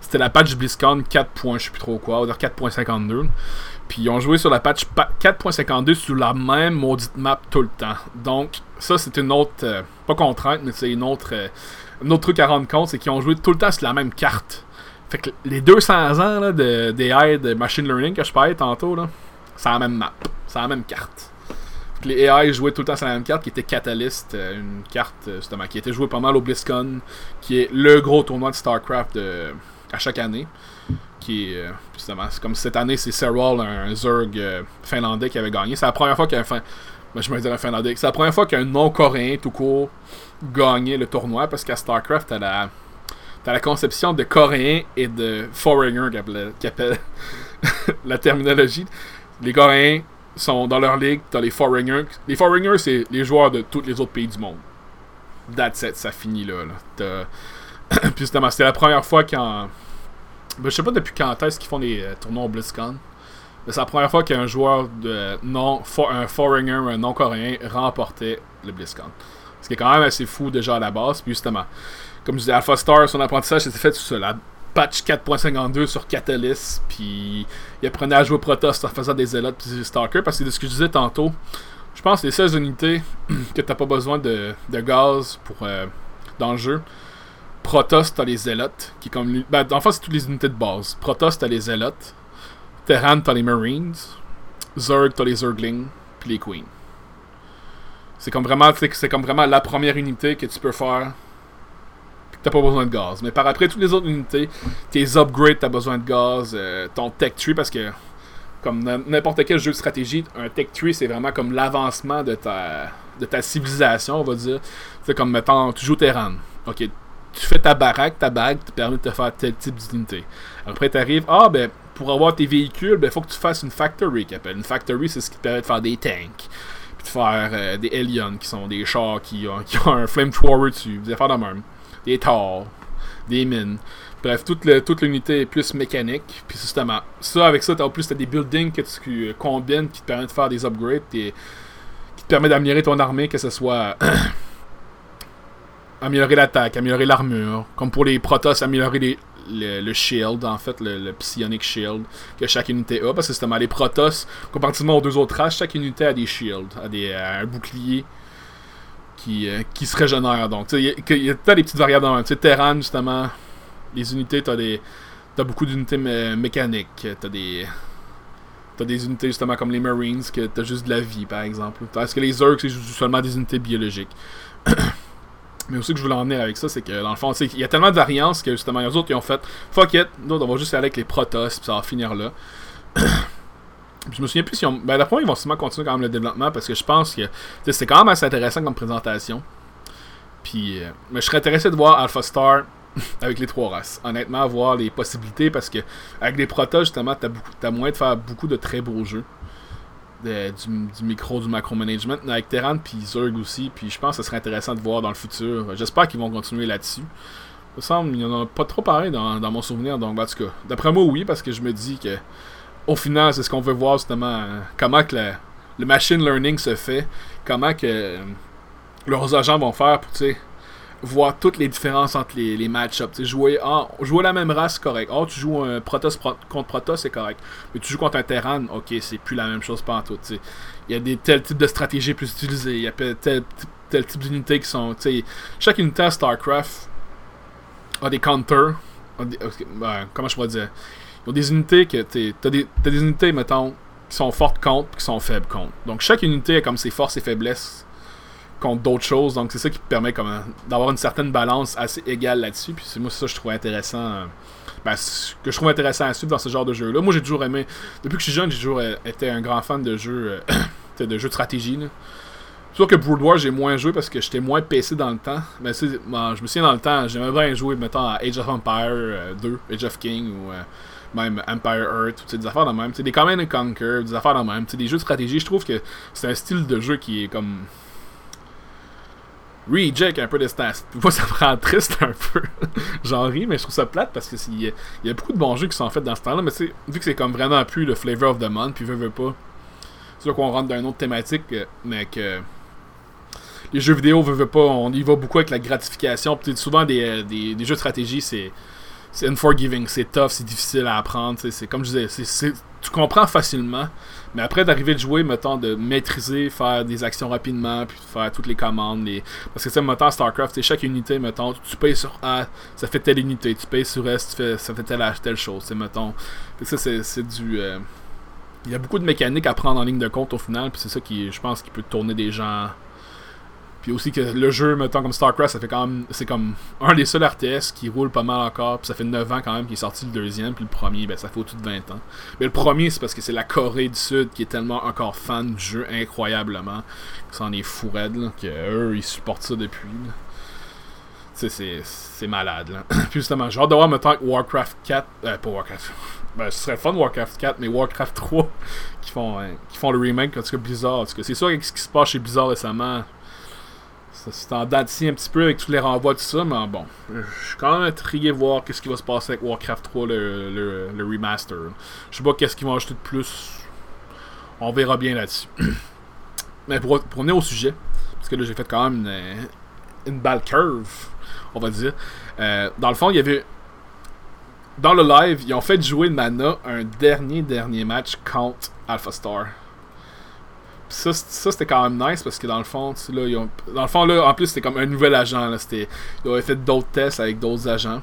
c'était la patch BlizzCon 4. je sais plus trop quoi, on va dire 4.52. Puis ils ont joué sur la patch 4.52 sur la même maudite map tout le temps. Donc, ça, c'est une autre. Euh, pas contrainte, mais c'est une autre. Euh, un autre truc à rendre compte, c'est qu'ils ont joué tout le temps sur la même carte. Fait que les 200 ans de, AI de machine learning que je parlais tantôt, c'est la même map. C'est la même carte. Les AI jouaient tout le temps sur la même carte qui était Catalyst, euh, une carte justement qui était jouée pas mal au BlizzCon, qui est le gros tournoi de StarCraft à chaque année qui justement comme cette année c'est Serral un Zerg finlandais qui avait gagné c'est la première fois qu'il y a un ben, je me disais un finlandais. C'est la première fois qu'un non-coréen tout court gagnait le tournoi parce qu'à StarCraft, t'as la, t'as la conception de coréen et de foreigner qui appelle, la terminologie. Les coréens sont dans leur ligue, t'as les foreigners. Les foreigners, c'est les joueurs de tous les autres pays du monde. That's it, ça finit là. là. Puis c'était la première fois qu'en. Ben, je sais pas depuis quand est-ce qu'ils font les euh, tournois au BlizzCon c'est la première fois qu'un joueur de non, un foreigner, un non-coréen remportait le BlizzCon. Ce qui est quand même assez fou déjà à la base. Puis justement, comme je disais, Alpha Star, son apprentissage s'était fait sur la patch 4.52 sur Catalyst. Puis il apprenait à jouer Protoss en faisant des zélotes puis Stalker. Parce que de ce que je disais tantôt, je pense que les 16 unités que t'as pas besoin de, gaz pour euh, dans le jeu. Protoss, t'as les zélotes. Qui comme. En fait, c'est toutes les unités de base. Protoss, t'as les zélotes. Terran, t'as les Marines. Zerg, t'as les Zerglings. Puis les Queens. C'est comme c'est comme vraiment la première unité que tu peux faire. T'as pas besoin de gaz. Mais par après, toutes les autres unités, tes upgrades, t'as besoin de gaz. Euh, ton tech tree, parce que comme n'importe quel jeu de stratégie, un tech tree, c'est vraiment comme l'avancement de ta, de ta civilisation, on va dire. C'est comme, mettons, tu joues Terran. Ok, tu fais ta baraque, ta bague, te permet de te faire tel type d'unité. Après, tu arrives, ah ben, pour avoir tes véhicules, ben, faut que tu fasses une factory. Une factory, c'est ce qui te permet de faire des tanks. Puis de faire euh, des aliens, qui sont des chars qui ont, qui ont un flamethrower dessus. Des affaires de même. Des tors. Des mines. Bref, toute, l'unité est plus mécanique. Puis justement, ça, avec ça, en plus, tu as des buildings que tu euh, combines qui te permettent de faire des upgrades. qui te permettent d'améliorer ton armée, que ce soit. améliorer l'attaque, améliorer l'armure. Comme pour les Protoss, améliorer les, le, shield, en fait, le, psionic shield que chaque unité a. Parce que justement, les Protoss, comparativement aux deux autres races, chaque unité a des shields, a, des, un bouclier qui, euh, qui se régénère. Donc, il y, a, des petites variables dans Tu Terran, justement, les unités, t'as des. T'as beaucoup d'unités mécaniques. T'as des. T'as des unités justement comme les Marines que t'as juste de la vie par exemple. Est-ce que les Zergs c'est seulement des unités biologiques. Mais aussi que je voulais en venir avec ça, c'est que dans le fond, il y a tellement de variances que justement, les autres qui ont fait fuck it, nous on va juste aller avec les Protoss, puis ça va finir là. je me souviens plus si on. Ben, d'après ils vont sûrement continuer quand même le développement parce que je pense que c'est quand même assez intéressant comme présentation. Puis, euh, mais je serais intéressé de voir Alpha Star avec les trois races. Honnêtement, voir les possibilités parce que avec les Protoss, justement, t'as, moyen de faire beaucoup de très beaux jeux du, micro, du macro management avec Terran puis Zerg aussi. Puis je pense que ce serait intéressant de voir dans le futur. J'espère qu'ils vont continuer là-dessus. Il me semble qu'il n'y en a pas trop pareil dans, mon souvenir. Donc, en tout cas, d'après moi, oui, parce que je me dis que au final, c'est ce qu'on veut voir justement. Euh, comment que le machine learning se fait. Comment que euh, leurs agents vont faire pour, voir toutes les différences entre les, match-ups. Jouer, ah, jouer la même race, c'est correct. Oh, tu joues un Protoss contre Protoss, c'est correct. Mais tu joues contre un Terran, ok, c'est plus la même chose pas. Il y a des tels types de stratégies plus utilisées. Il y a tel, tel type d'unités qui sont. Chaque unité à StarCraft a des counters. Ben, comment je pourrais dire? Ont des unités que. T'as des, as des unités, mettons, qui sont fortes contre qui sont faibles contre. Donc chaque unité a comme ses forces et faiblesses contre d'autres choses. Donc c'est ça qui permet d'avoir une certaine balance assez égale là-dessus. Puis c'est moi ça que je trouve intéressant. Euh, ben, ce que je trouve intéressant à suivre dans ce genre de jeu-là. Moi j'ai toujours aimé. Depuis que je suis jeune, j'ai toujours euh, été un grand fan de jeux euh, de jeux de stratégie. C'est sûr que Brood War, j'ai moins joué parce que j'étais moins PC dans le temps. Mais ben, je me souviens dans le temps, j'aimais bien jouer, mettons, à Age of Empire 2, Age of King ou même Empire Earth, des affaires de même. des Command Conquer, des affaires de même. des jeux de stratégie, je trouve que c'est un style de jeu qui est comme reject un peu de stats. Moi, ça me rend triste un peu. J'en ris, mais je trouve ça plate parce que il y, a beaucoup de bons jeux qui sont faits dans ce temps-là, mais vu que c'est comme vraiment plus le flavor of the month, puis veut, veut pas. C'est sûr qu'on rentre dans une autre thématique, euh, mais que les jeux vidéo veut, veut pas, on y va beaucoup avec la gratification. Peut-être souvent des, euh, des, des, jeux de stratégie, c'est c'est unforgiving, c'est tough, c'est difficile à apprendre. C'est comme je disais, tu comprends facilement. Mais après d'arriver de jouer, mettons, de maîtriser, faire des actions rapidement, puis faire toutes les commandes. Les... Parce que, tu sais, mettons, StarCraft, chaque unité, mettons, tu payes sur A, ça fait telle unité. Tu payes sur S, ça fait telle, telle chose. C'est, mettons. ça, c'est du. Euh, il y a beaucoup de mécaniques à prendre en ligne de compte au final, puis c'est ça qui, je pense, qui peut tourner des gens puis aussi que le jeu, mettons comme StarCraft, ça fait quand même. C'est comme un des seuls RTS qui roule pas mal encore. Puis ça fait 9 ans quand même qu'il est sorti le deuxième. Puis le premier, ben ça fait au-dessus de 20 ans. Mais le premier, c'est parce que c'est la Corée du Sud qui est tellement encore fan du jeu incroyablement. Ça en est fou raide, là. Que ils supportent ça depuis. C'est malade, là. Puis justement, j'ai hâte de voir, mettons, Warcraft 4. Euh, pas Warcraft. Ben, ce serait fun Warcraft 4, mais Warcraft 3 qui font, hein, qui font le remake, en tout cas Blizzard. En c'est sûr que ce qui se passe chez Blizzard récemment c'est en date un petit peu avec tous les renvois, tout ça, mais bon. Je suis quand même intrigué de voir qu'est-ce qui va se passer avec Warcraft 3, le, le, remaster. Je sais pas qu'est-ce qu'ils vont ajouter de plus. On verra bien là-dessus. mais pour, pour venir au sujet, parce que là j'ai fait quand même une, une balle curve, on va dire. Euh, dans le fond, il y avait. Dans le live, ils ont fait jouer Mana un dernier dernier match contre Alpha Star ça, c'était quand même nice parce que dans le fond, là, ils ont, dans le fond, là, en plus, c'était comme un nouvel agent. Là, ils avaient fait d'autres tests avec d'autres agents.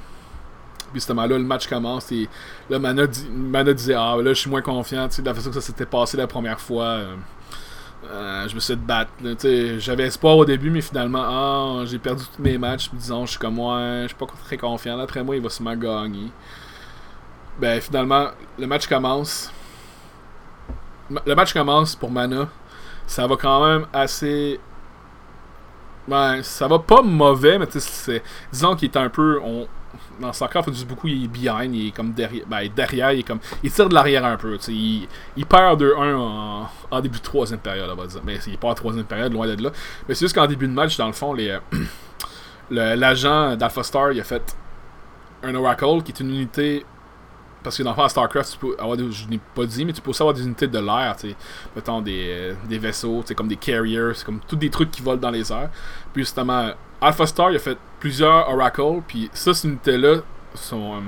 Puis justement, là, le match commence et là, Mana, disait Ah, là, je suis moins confiant. De la façon que ça s'était passé la première fois, euh, euh, je me suis de battre. J'avais espoir au début, mais finalement, ah, j'ai perdu tous mes matchs. disons, je suis comme moi, je suis pas très confiant. Après moi, il va sûrement gagner. Ben, finalement, le match commence. Le match commence pour Mana ça va quand même assez. Ben, ça va pas mauvais, mais c'est. Disons qu'il est un peu. On... Dans StarCraft, on dit beaucoup, il est behind, il est comme derrière. Ben, derrière, il est comme. Il tire de l'arrière un peu. Il, il perd 2-1 en... en, début de troisième période, on va dire. Mais il en troisième période, loin de là. Mais c'est juste qu'en début de match, dans le fond, les. L'agent d'Alpha Star, il a fait un Oracle qui est une unité parce que dans le fond, à StarCraft, tu peux avoir des, je n'ai pas dit, mais tu peux aussi avoir des unités de l'air, tu sais. Mettons des, euh, des vaisseaux, tu sais, comme des carriers, c'est comme tous des trucs qui volent dans les airs. Puis justement, Alpha Star, il a fait plusieurs oracles, puis ça, cette unité-là, son, euh,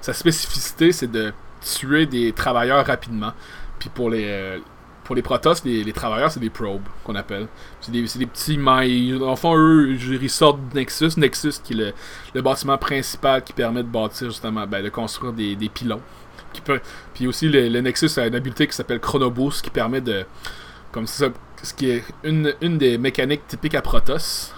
sa spécificité, c'est de tuer des travailleurs rapidement. Puis pour les, euh, pour les Protoss, les, travailleurs, c'est des probes qu'on appelle. C'est des, petits mailles. Enfin, eux, ils sortent de Nexus. Nexus, qui est le, bâtiment principal qui permet de bâtir, justement, ben, de construire des, des puis aussi, le, Nexus a une habileté qui s'appelle Chronoboost, qui permet de. Comme ça, ce qui est une, une des mécaniques typiques à Protoss.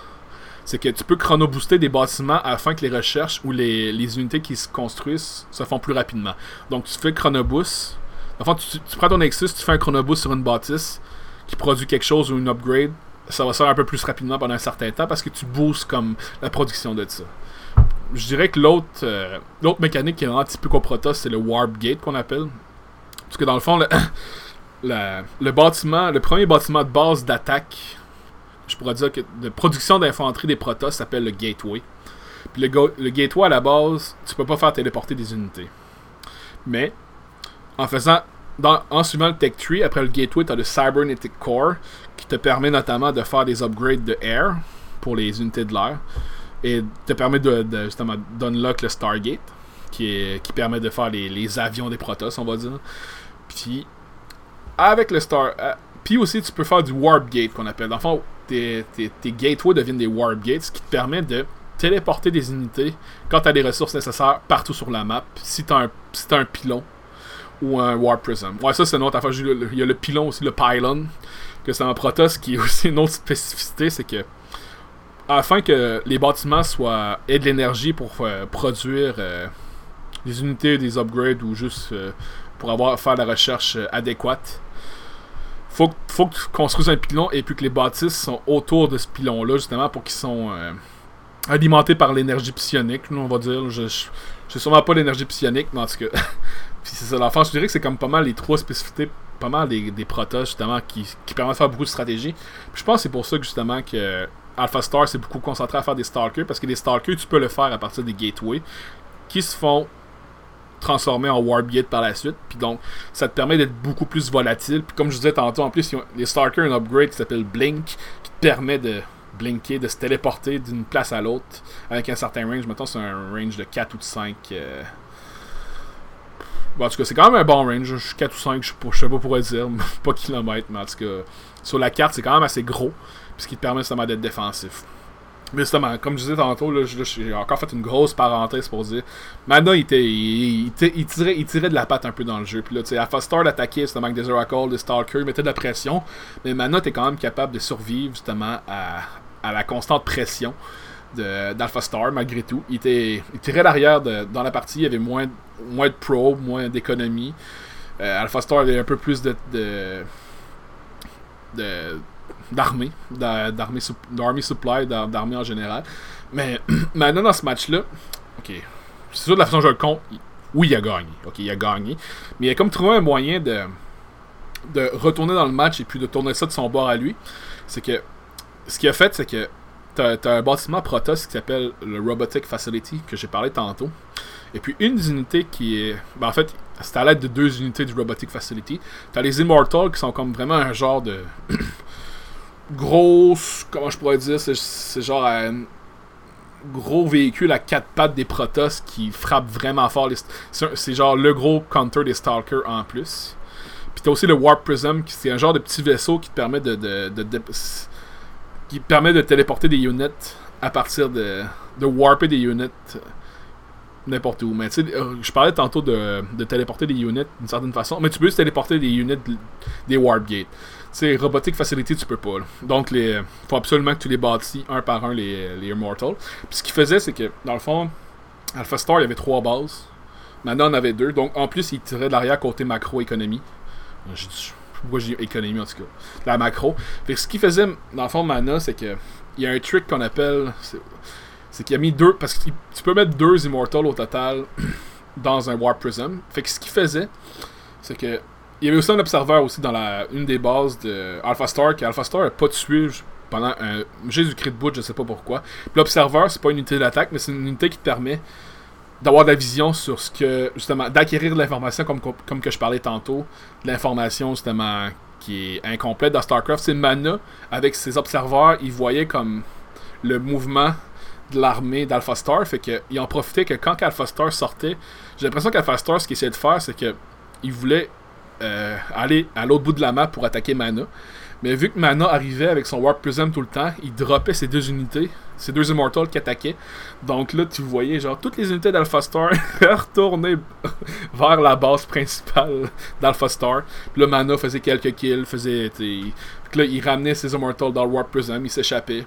C'est que tu peux chronobooster des bâtiments afin que les recherches ou les, les unités qui se construisent se font plus rapidement. Donc, tu fais chronoboost Enfin, tu, prends ton Nexus, tu fais un chronoboost sur une bâtisse qui produit quelque chose ou une upgrade, ça va se faire un peu plus rapidement pendant un certain temps parce que tu boostes comme la production de ça. Je dirais que l'autre euh, l'autre mécanique qui est un petit peu Protoss, c'est le Warp Gate qu'on appelle. Parce que dans le fond, le, le bâtiment, le premier bâtiment de base d'attaque, je pourrais dire que de production d'infanterie des Protoss s'appelle le Gateway. Puis le, le Gateway à la base, tu peux pas faire téléporter des unités. Mais en faisant en suivant le Tech Tree, après le Gateway, tu as le Cybernetic Core qui te permet notamment de faire des upgrades de air pour les unités de l'air et te permet de, justement d'unlock le Stargate qui, permet de faire les, avions des Protoss, on va dire. Puis avec le Star. Euh, puis aussi, tu peux faire du Warp Gate qu'on appelle. Dans le fond, tes, gateways deviennent des Warp Gates, qui te permet de téléporter des unités quand tu as les ressources nécessaires partout sur la map. Si tu si as un pilon ou un Warp Prism. Ouais, ça c'est une autre affaire. Il y a le pilon aussi, le pylon, que c'est un Protoss qui est aussi une autre spécificité, c'est que afin que les bâtiments soient aient de l'énergie pour euh, produire euh, des unités, des upgrades ou juste euh, pour avoir faire la recherche adéquate, faut, faut que tu construises un pilon et puis que les bâtisses sont autour de ce pilon-là, justement, pour qu'ils sont alimentés par l'énergie psionique, on va dire. Je, je, sûrement pas l'énergie psionique, mais en tout cas, Puis c'est ça, l'enfant, je dirais que c'est comme pas mal les trois spécificités, pas mal des, des protos justement qui, qui permettent de faire beaucoup de stratégie. Puis je pense que c'est pour ça que justement que Alpha Star s'est beaucoup concentré à faire des Stalkers, parce que les Stalkers, tu peux le faire à partir des gateways qui se font transformer en Warp Gate par la suite. Puis donc, ça te permet d'être beaucoup plus volatile. Puis comme je disais tantôt, en plus, les Stalkers ont un upgrade qui s'appelle Blink, qui te permet de blinker, de se téléporter d'une place à l'autre avec un certain range. Mettons, c'est un range de 4 ou de 5. Euh... Bon, en tout cas, c'est quand même un bon range. 4 ou 5, je sais pas pourquoi dire. pas kilomètres, mais en tout cas, sur la carte, c'est quand même assez gros. Ce qui te permet justement d'être défensif. Mais justement, comme je disais tantôt, j'ai encore fait une grosse parenthèse pour dire Mana, il, tirait, il tirait de la patte un peu dans le jeu. Puis là, tu sais, Alpha Star l'attaquait justement avec des Oracle, des Stalker, il mettait de la pression. Mais Mana, t'es quand même capable de survivre justement à, à la constante pression d'Alpha Star malgré tout. Il, était, il tirait l'arrière dans la partie, il y avait moins, moins de probe, moins d'économie. Euh, Alpha Star avait un peu plus de, de d'armée, d'armée supply, d'armée en général. Mais maintenant, dans ce match-là, ok, c'est sûr de la façon dont je le compte, oui, il a gagné. Ok, il a gagné. Mais il a comme trouvé un moyen de, de retourner dans le match et puis de tourner ça de son bord à lui. C'est que ce qu'il a fait, c'est que t'as as un bâtiment Protoss qui s'appelle le Robotic Facility, que j'ai parlé tantôt. Et puis une des unités qui est. Ben en fait, c'est à l'aide de deux unités du Robotic Facility. T'as les Immortals qui sont comme vraiment un genre de. grosse. Comment je pourrais dire C'est genre un gros véhicule à quatre pattes des Protoss qui frappe vraiment fort. C'est genre le gros counter des Stalkers en plus. Puis t'as aussi le Warp Prism, qui c'est un genre de petit vaisseau qui te permet de, qui permet de téléporter des units à partir de, de warper des units n'importe où. Mais tu sais, euh, je parlais tantôt de, de téléporter des units d'une certaine façon, mais tu peux téléporter des units des warp gates sais, robotique facilité, tu peux pas. Donc, il faut absolument que tu les bâtis un par un, les, les Immortals. Puis ce qu'il faisait, c'est que, dans le fond, Alpha Star, il y avait trois bases. Maintenant, on avait deux. Donc, en plus, il tirait de l'arrière côté macro-économie. Pourquoi j'ai économie en tout cas La macro. Fait que ce qu'il faisait, dans le fond, Mana, c'est que. Il y a un trick qu'on appelle. C'est qu'il a mis deux. Parce que tu peux mettre deux Immortals au total dans un Warp Prism. Fait que ce qu'il faisait, c'est que il y avait aussi un observateur aussi dans la, une des bases de Alpha Star, qui Alpha Star n'a pas tué pendant un. Cri de bout, je sais pas pourquoi. Puis l'observateur, c'est pas une unité d'attaque, mais c'est une unité qui te permet d'avoir de la vision sur ce que. Justement, d'acquérir de l'information comme, que je parlais tantôt. De l'information, justement, qui est incomplète dans StarCraft. C'est Mana, avec ses observateurs, il voyait comme le mouvement de l'armée d'Alpha Star. Fait qu'ils en profitaient que quand Alpha Star sortait, j'ai l'impression qu'Alpha Star, ce qu'il essayait de faire, c'est que il voulait euh, aller à l'autre bout de la map pour attaquer Mana. Mais vu que Mana arrivait avec son Warp Prism tout le temps, il droppait ses deux unités, ses deux Immortals qui attaquaient. Donc là, tu voyais genre toutes les unités d'Alpha Star retourner vers la base principale d'Alpha Star. Puis là, Mana faisait quelques kills, faisait. Puis là, il ramenait ses Immortals dans le Warp Prism, il s'échappait.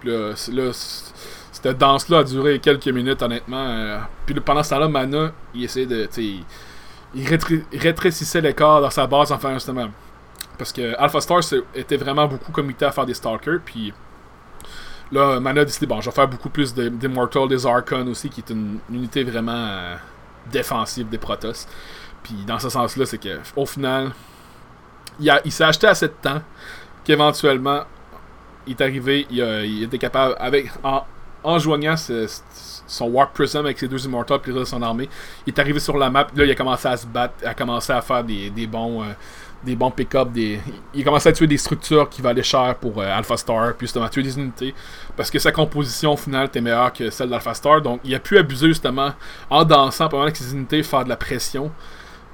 Puis là, cette danse-là a duré quelques minutes, honnêtement. Euh, puis pendant ce temps-là, Mana, il essayait de il rétrécissait l'écart dans sa base en faisant justement. Parce que Alpha Star était vraiment beaucoup comité à faire des Stalkers, puis là, Mana a décidé, bon, je vais faire beaucoup plus d'Immortal, des Archon aussi, qui est une, unité vraiment euh, défensive des Protoss. Puis dans ce sens-là, c'est que au final, il, s'est acheté assez de temps qu'éventuellement, il est arrivé, il, était capable, avec en, joignant son Warp Prism avec ses deux Immortals puis son armée. Il est arrivé sur la map, là il a commencé à se battre, a commencé à faire des, bons euh, des bons pick-up, des... il a commencé à tuer des structures qui valaient cher pour euh, Alpha Star, puis justement tuer des unités, parce que sa composition au final était meilleure que celle d'Alpha Star, donc il a pu abuser justement en dansant pendant que ses unités faire de la pression,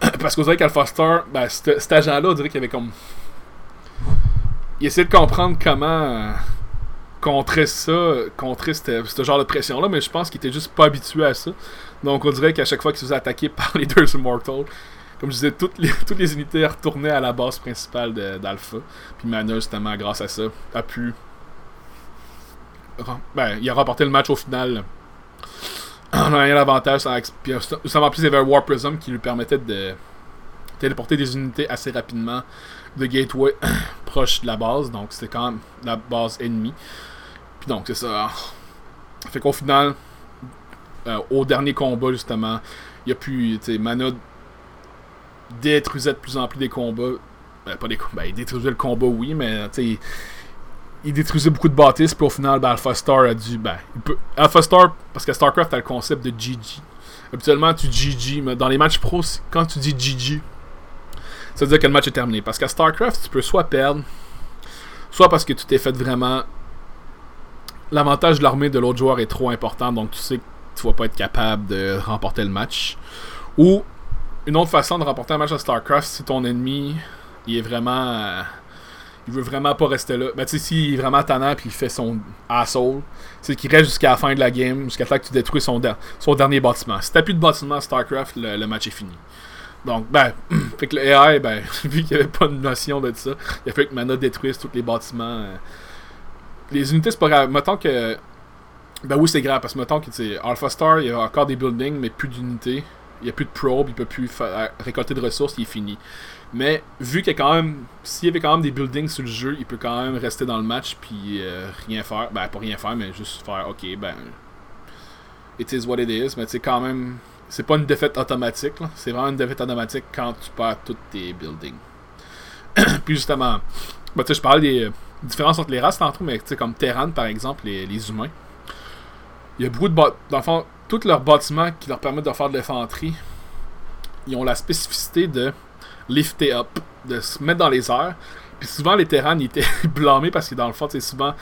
parce qu'on dirait qu'Alpha Star, ben, cet agent-là, on dirait qu'il avait comme... Il essayait de comprendre comment... Euh, contrer ça, contrer ce genre de pression-là, mais je pense qu'il était juste pas habitué à ça. Donc on dirait qu'à chaque fois qu'il se faisait attaquer par les deux Immortals, comme je disais, toutes les, unités retournaient à la base principale d'Alpha. Puis Mana, justement, grâce à ça, a pu. Ben, il a remporté le match au final. En ayant l'avantage, ça en plus, il y avait War Prism qui lui permettait de téléporter des unités assez rapidement de gateway proche de la base. Donc c'était quand même la base ennemie donc, c'est ça. Fait qu'au final, euh, au dernier combat, justement, il a plus. Tu sais, Mana détruisait de plus en plus des combats. Ben, pas des combats. Ben, il détruisait le combat, oui, mais sais. Il détruisait beaucoup de bâtisses, puis au final, ben, Alpha Star a dû. Alpha Star, parce que StarCraft a le concept de GG. Habituellement, tu GG, mais dans les matchs pro, quand tu dis GG, ça veut dire que le match est terminé. Parce qu'à StarCraft, tu peux soit perdre, soit parce que tu t'es fait vraiment l'avantage de l'armée de l'autre joueur est trop important, donc tu sais que tu vas pas être capable de remporter le match. Ou une autre façon de remporter un match à StarCraft, si ton ennemi il est vraiment. Euh, il veut vraiment pas rester là. Ben, tu sais, s'il est vraiment tannant puis il fait son asshole, c'est qu'il reste jusqu'à la fin de la game, jusqu'à temps que tu détruis son, dernier bâtiment. Si t'as plus de bâtiment à StarCraft, le, match est fini. Donc, ben, fait que le AI, ben, vu qu'il n'y avait pas de notion de ça, il a fait que Mana détruise tous les bâtiments. Euh. les unités, c'est pas grave. Mettons que. Ben oui, c'est grave, parce que mettons que, tu Alpha Star, il y a encore des buildings, mais plus d'unités. Il n'y a plus de probe, il peut plus récolter de ressources, il est fini. Mais vu qu'il y a quand même. S'il y avait quand même des buildings sur le jeu, il peut quand même rester dans le match puis euh, rien faire. Ben, pas rien faire, mais juste faire OK, ben. It is what it is. Mais c'est quand même. C'est pas une défaite automatique, C'est vraiment une défaite automatique quand tu perds tous tes buildings. puis justement. Ben, je parlais des différences entre les races tantôt, mais comme Terran par exemple, les humains. Il y a beaucoup de. Dans le fond, tous leurs bâtiments qui leur permettent de faire de l'infanterie, ils ont la spécificité de lifter up, de se mettre dans les airs. Puis souvent, les terrains ils étaient blâmés parce que dans le fond, c'est souvent.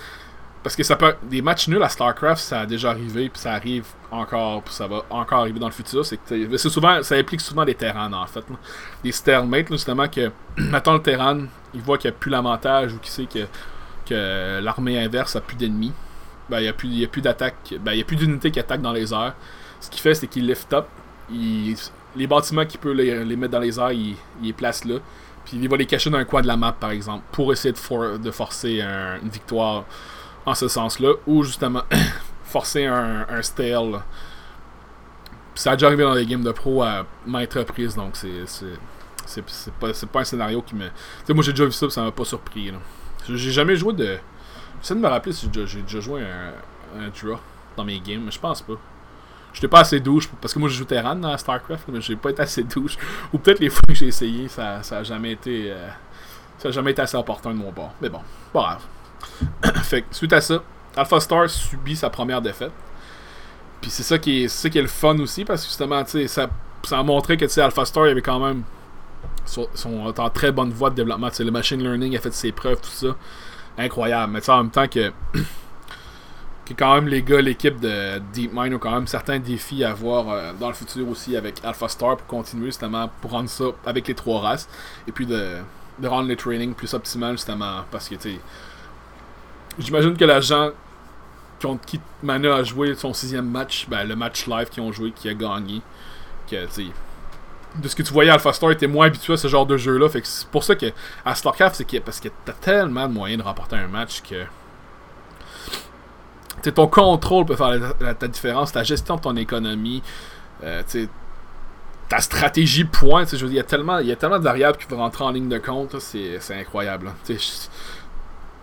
Parce que ça peut. Des matchs nuls à StarCraft, ça a déjà arrivé, puis ça arrive encore, puis ça va encore arriver dans le futur. C'est que souvent. Ça implique souvent des terrains, en fait. Des stalemates, justement, que. Mettons le terrain, il voit qu'il n'y a plus l'avantage ou qu'il sait que, que l'armée inverse a plus d'ennemis. Ben, il n'y a plus. Ben, il a plus d'unités qui attaquent dans les airs. Ce qu'il fait, c'est qu'il lift up. Les bâtiments qu'il peut les, mettre dans les airs, il, les place là. Puis il va les cacher dans un coin de la map, par exemple, pour essayer de, forcer une victoire en ce sens-là, ou justement forcer un, stale. ça a déjà arrivé dans les games de pro à maintes reprises, donc c'est pas, pas un scénario qui me. Moi j'ai déjà vu ça, ça m'a pas surpris. J'ai jamais joué de. J'essaie de me rappeler si j'ai déjà, joué un, draw dans mes games, mais je pense pas. J'étais pas assez douche, parce que moi je joue Terran dans StarCraft, mais j'ai pas été assez douche. Ou peut-être les fois que j'ai essayé, ça, ça a jamais été. Euh, ça a jamais été assez opportun de mon bord. Mais bon, pas grave. fait que, suite à ça, Alpha Star subit sa première défaite. Puis c'est ça qui est, ça qui est le fun aussi, parce que justement, tu sais, ça, ça a montré que Alpha Star, avait quand même. Son, en très bonne voie de développement. Le machine learning a fait ses preuves, tout ça. Incroyable. Mais en même temps que que quand même les gars, l'équipe de DeepMind ont quand même certains défis à voir euh, dans le futur aussi avec Alpha Star pour continuer justement pour rendre ça avec les trois races et puis de, rendre les training plus optimal justement parce que tu j'imagine que l'agent contre qui Mana a joué son sixième match, ben, le match live qu'ils ont joué, qui a gagné, que tu de ce que tu voyais Alpha Star était moins habitué à ce genre de jeu là fait que c'est pour ça que à StarCraft c'est parce que t'as tellement de moyens de remporter un match que ton contrôle peut faire la, différence, ta gestion de ton économie, euh, ta stratégie point. Je il y a tellement, il y a tellement de variables qui vont rentrer en ligne de compte, c'est incroyable.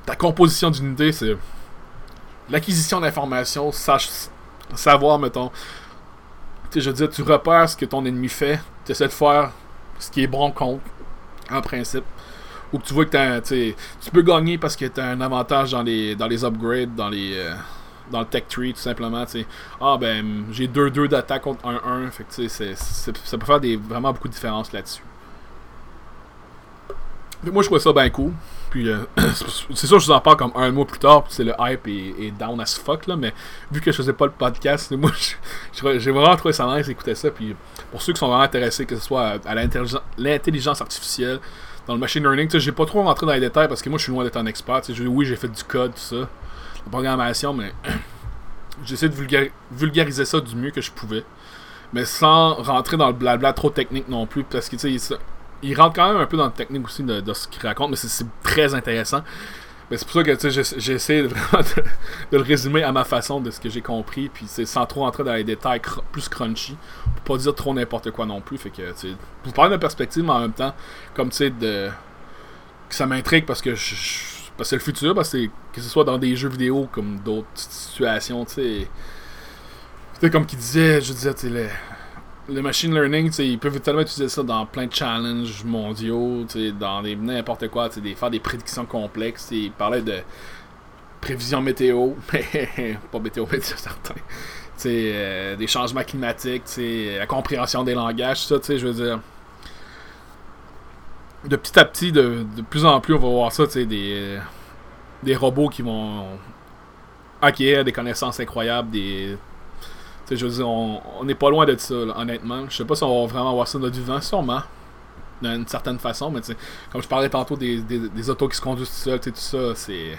ta composition d'unité, c'est l'acquisition d'informations, savoir, mettons. Je veux dire, tu repères ce que ton ennemi fait, tu essaies de faire ce qui est bon contre, en principe. Ou que tu vois que tu peux gagner parce que tu as un avantage dans les, dans les upgrades, dans les. Euh, dans le tech tree, tout simplement. sais Ah, ben, j'ai 2-2 d'attaque contre 1-1. Fait que, c'est, ça peut faire des, vraiment beaucoup de différence là-dessus. Moi, je trouve ça bien cool. Puis, euh, c'est sûr, je vous en parle comme un mois plus tard. c'est le hype est, down as fuck, là. Mais vu que je faisais pas le podcast, moi, j'ai vraiment trouvé ça nice d'écouter ça. Puis, pour ceux qui sont vraiment intéressés, que ce soit à l'intelligence artificielle, dans le machine learning, j'ai pas trop rentré dans les détails parce que moi, je suis loin d'être un expert. Oui, j'ai fait du code, tout ça programmation, mais j'essaie de vulgariser ça du mieux que je pouvais. Mais sans rentrer dans le blabla trop technique non plus, parce que tu sais, il, rentre quand même un peu dans le technique aussi de, ce qu'il raconte, mais c'est très intéressant. Mais c'est pour ça que j'essaie vraiment de, le résumer à ma façon de ce que j'ai compris, puis c'est sans trop rentrer dans les détails plus crunchy, pour pas dire trop n'importe quoi non plus. Fait que, tu vous parler de perspective, mais en même temps, comme tu sais, de. que ça m'intrigue parce que je parce que le futur, parce que, que ce soit dans des jeux vidéo comme d'autres situations, tu sais. Comme qui disait, je disais, tu sais, le, machine learning, ils peuvent tellement utiliser ça dans plein de challenges mondiaux, dans n'importe quoi, sais, faire des prédictions complexes. Il parlait de prévision météo, mais pas météo, mais certain. Euh, des changements climatiques, la compréhension des langages, ça, je veux dire de petit à petit, de, plus en plus, on va voir ça, tu sais, des, des robots qui vont ok, des connaissances incroyables, des. Je veux dire, on n'est pas loin de ça, honnêtement. Je sais pas si on va vraiment voir ça dans du vent, sûrement. D'une certaine façon, mais comme je parlais tantôt des, des, autos qui se conduisent tout seuls, tout ça, c'est.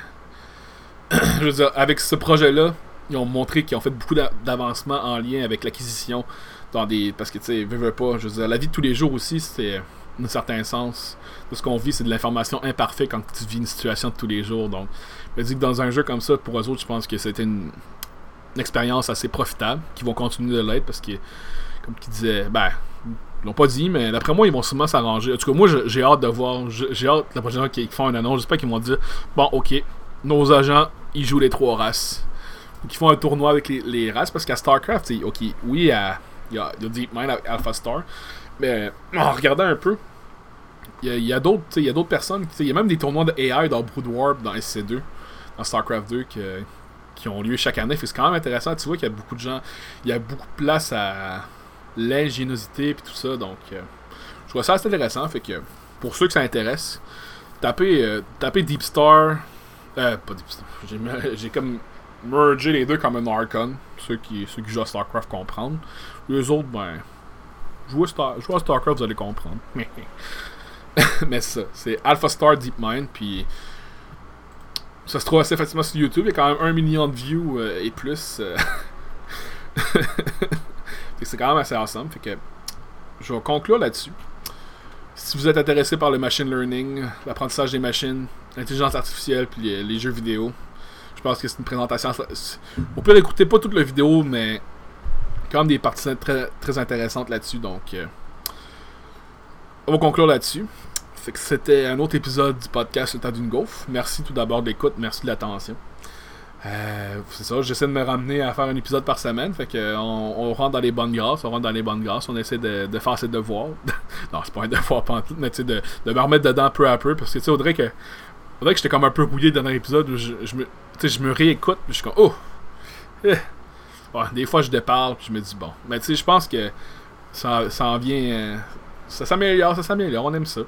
je veux dire, avec ce projet-là, ils ont montré qu'ils ont fait beaucoup d'avancements en lien avec l'acquisition dans des. Parce que tu sais, veux pas, je veux dire, la vie de tous les jours aussi, c'est un certain sens. De ce qu'on vit, c'est de l'information imparfaite quand tu vis une situation de tous les jours. Donc, je me dis que dans un jeu comme ça, pour eux autres, je pense que c'était une, une expérience assez profitable, qui vont continuer de l'être parce que, comme tu disais, ben, ils l'ont pas dit, mais d'après moi, ils vont sûrement s'arranger. En tout cas, moi, j'ai hâte de voir. J'ai hâte la prochaine fois qu'ils font un annonce. J'espère qu'ils vont dire Bon, ok, nos agents, ils jouent les trois races. Ou qu'ils font un tournoi avec les, races. Parce qu'à StarCraft, ok, oui, il y a, il y a, Alpha Star. Mais en regardant un peu, il y a, a d'autres personnes. Il y a même des tournois de AI dans Brood Warp, dans SC2, dans StarCraft 2, que, qui ont lieu chaque année. C'est quand même intéressant. Tu vois qu'il y a beaucoup de gens. Il y a beaucoup de place à l'ingéniosité et tout ça. Donc, euh, je trouve ça assez intéressant. Fait que pour ceux que ça intéresse, tapez, euh, Deep Star. Euh, pas Deep Star. J'ai, comme mergé les deux comme un Archon. Ceux qui, ceux qui jouent à StarCraft comprennent. Les autres, ben. Jouez, Star, jouez à StarCraft, vous allez comprendre. Mais ça, c'est Alpha Star Deep Mind. Puis. Ça se trouve assez facilement sur YouTube. Il y a quand même un million de views euh, et plus. euh. C'est quand même assez awesome. Fait que je vais conclure là-dessus. Si vous êtes intéressé par le machine learning, l'apprentissage des machines, l'intelligence artificielle, puis les, jeux vidéo, je pense que c'est une présentation. On peut écouter pas toute la vidéo, mais quand même des parties très, très intéressantes là-dessus. Donc, euh, on va conclure là-dessus. Fait que c'était un autre épisode du podcast Le temps d'une gaufre. Merci tout d'abord de l'écoute, merci de l'attention. Euh, c'est ça, j'essaie de me ramener à faire un épisode par semaine. Fait que on, rentre dans les bonnes grâces, on rentre dans les bonnes grâces, on essaie de, de faire ses devoirs. non, c'est pas un devoir pantoute, mais tu sais, de, de me remettre dedans peu à peu. Parce que tu sais, Audrey que. Que j'étais comme un peu rouillé dans l'épisode où je, me, je me réécoute, puis je suis comme, oh! Des fois, je déparle, puis je me dis, bon. Mais tu sais, je pense que ça, ça en vient. euh, ça s'améliore, ça s'améliore, on aime ça.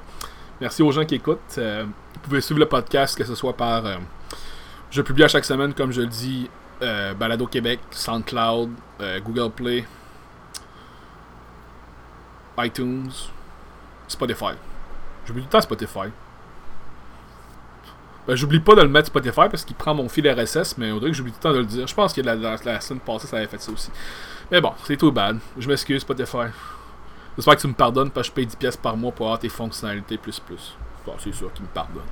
Merci aux gens qui écoutent. Euh, vous pouvez suivre le podcast, que ce soit par. euh, je publie à chaque semaine, comme je le dis, euh, Balado Québec, SoundCloud, euh, Google Play, iTunes, Spotify. J'oublie tout le temps Spotify. Ben, j'oublie pas de le mettre Spotify parce qu'il prend mon fil RSS, mais on dirait que j'oublie tout le temps de le dire. Je pense que la, la, la semaine passée, ça avait fait ça aussi. Mais bon, c'est tout bad. Je m'excuse, Spotify. J'espère que tu me pardonnes parce que je paye 10 pièces par mois pour avoir tes fonctionnalités plus plus. C'est sûr qu'il me pardonne.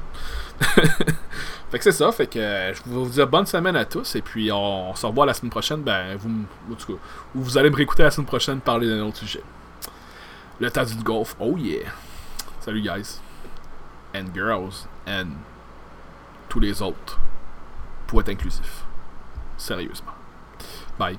fait que c'est ça, fait que euh, je vais vous dire bonne semaine à tous et puis on, se revoit la semaine prochaine. Ben, vous, en tout vous allez me réécouter la semaine prochaine parler d'un autre sujet. Le tas du golf, oh yeah. Salut guys. And girls. And tous les autres. Pour être inclusif. Sérieusement. Bye.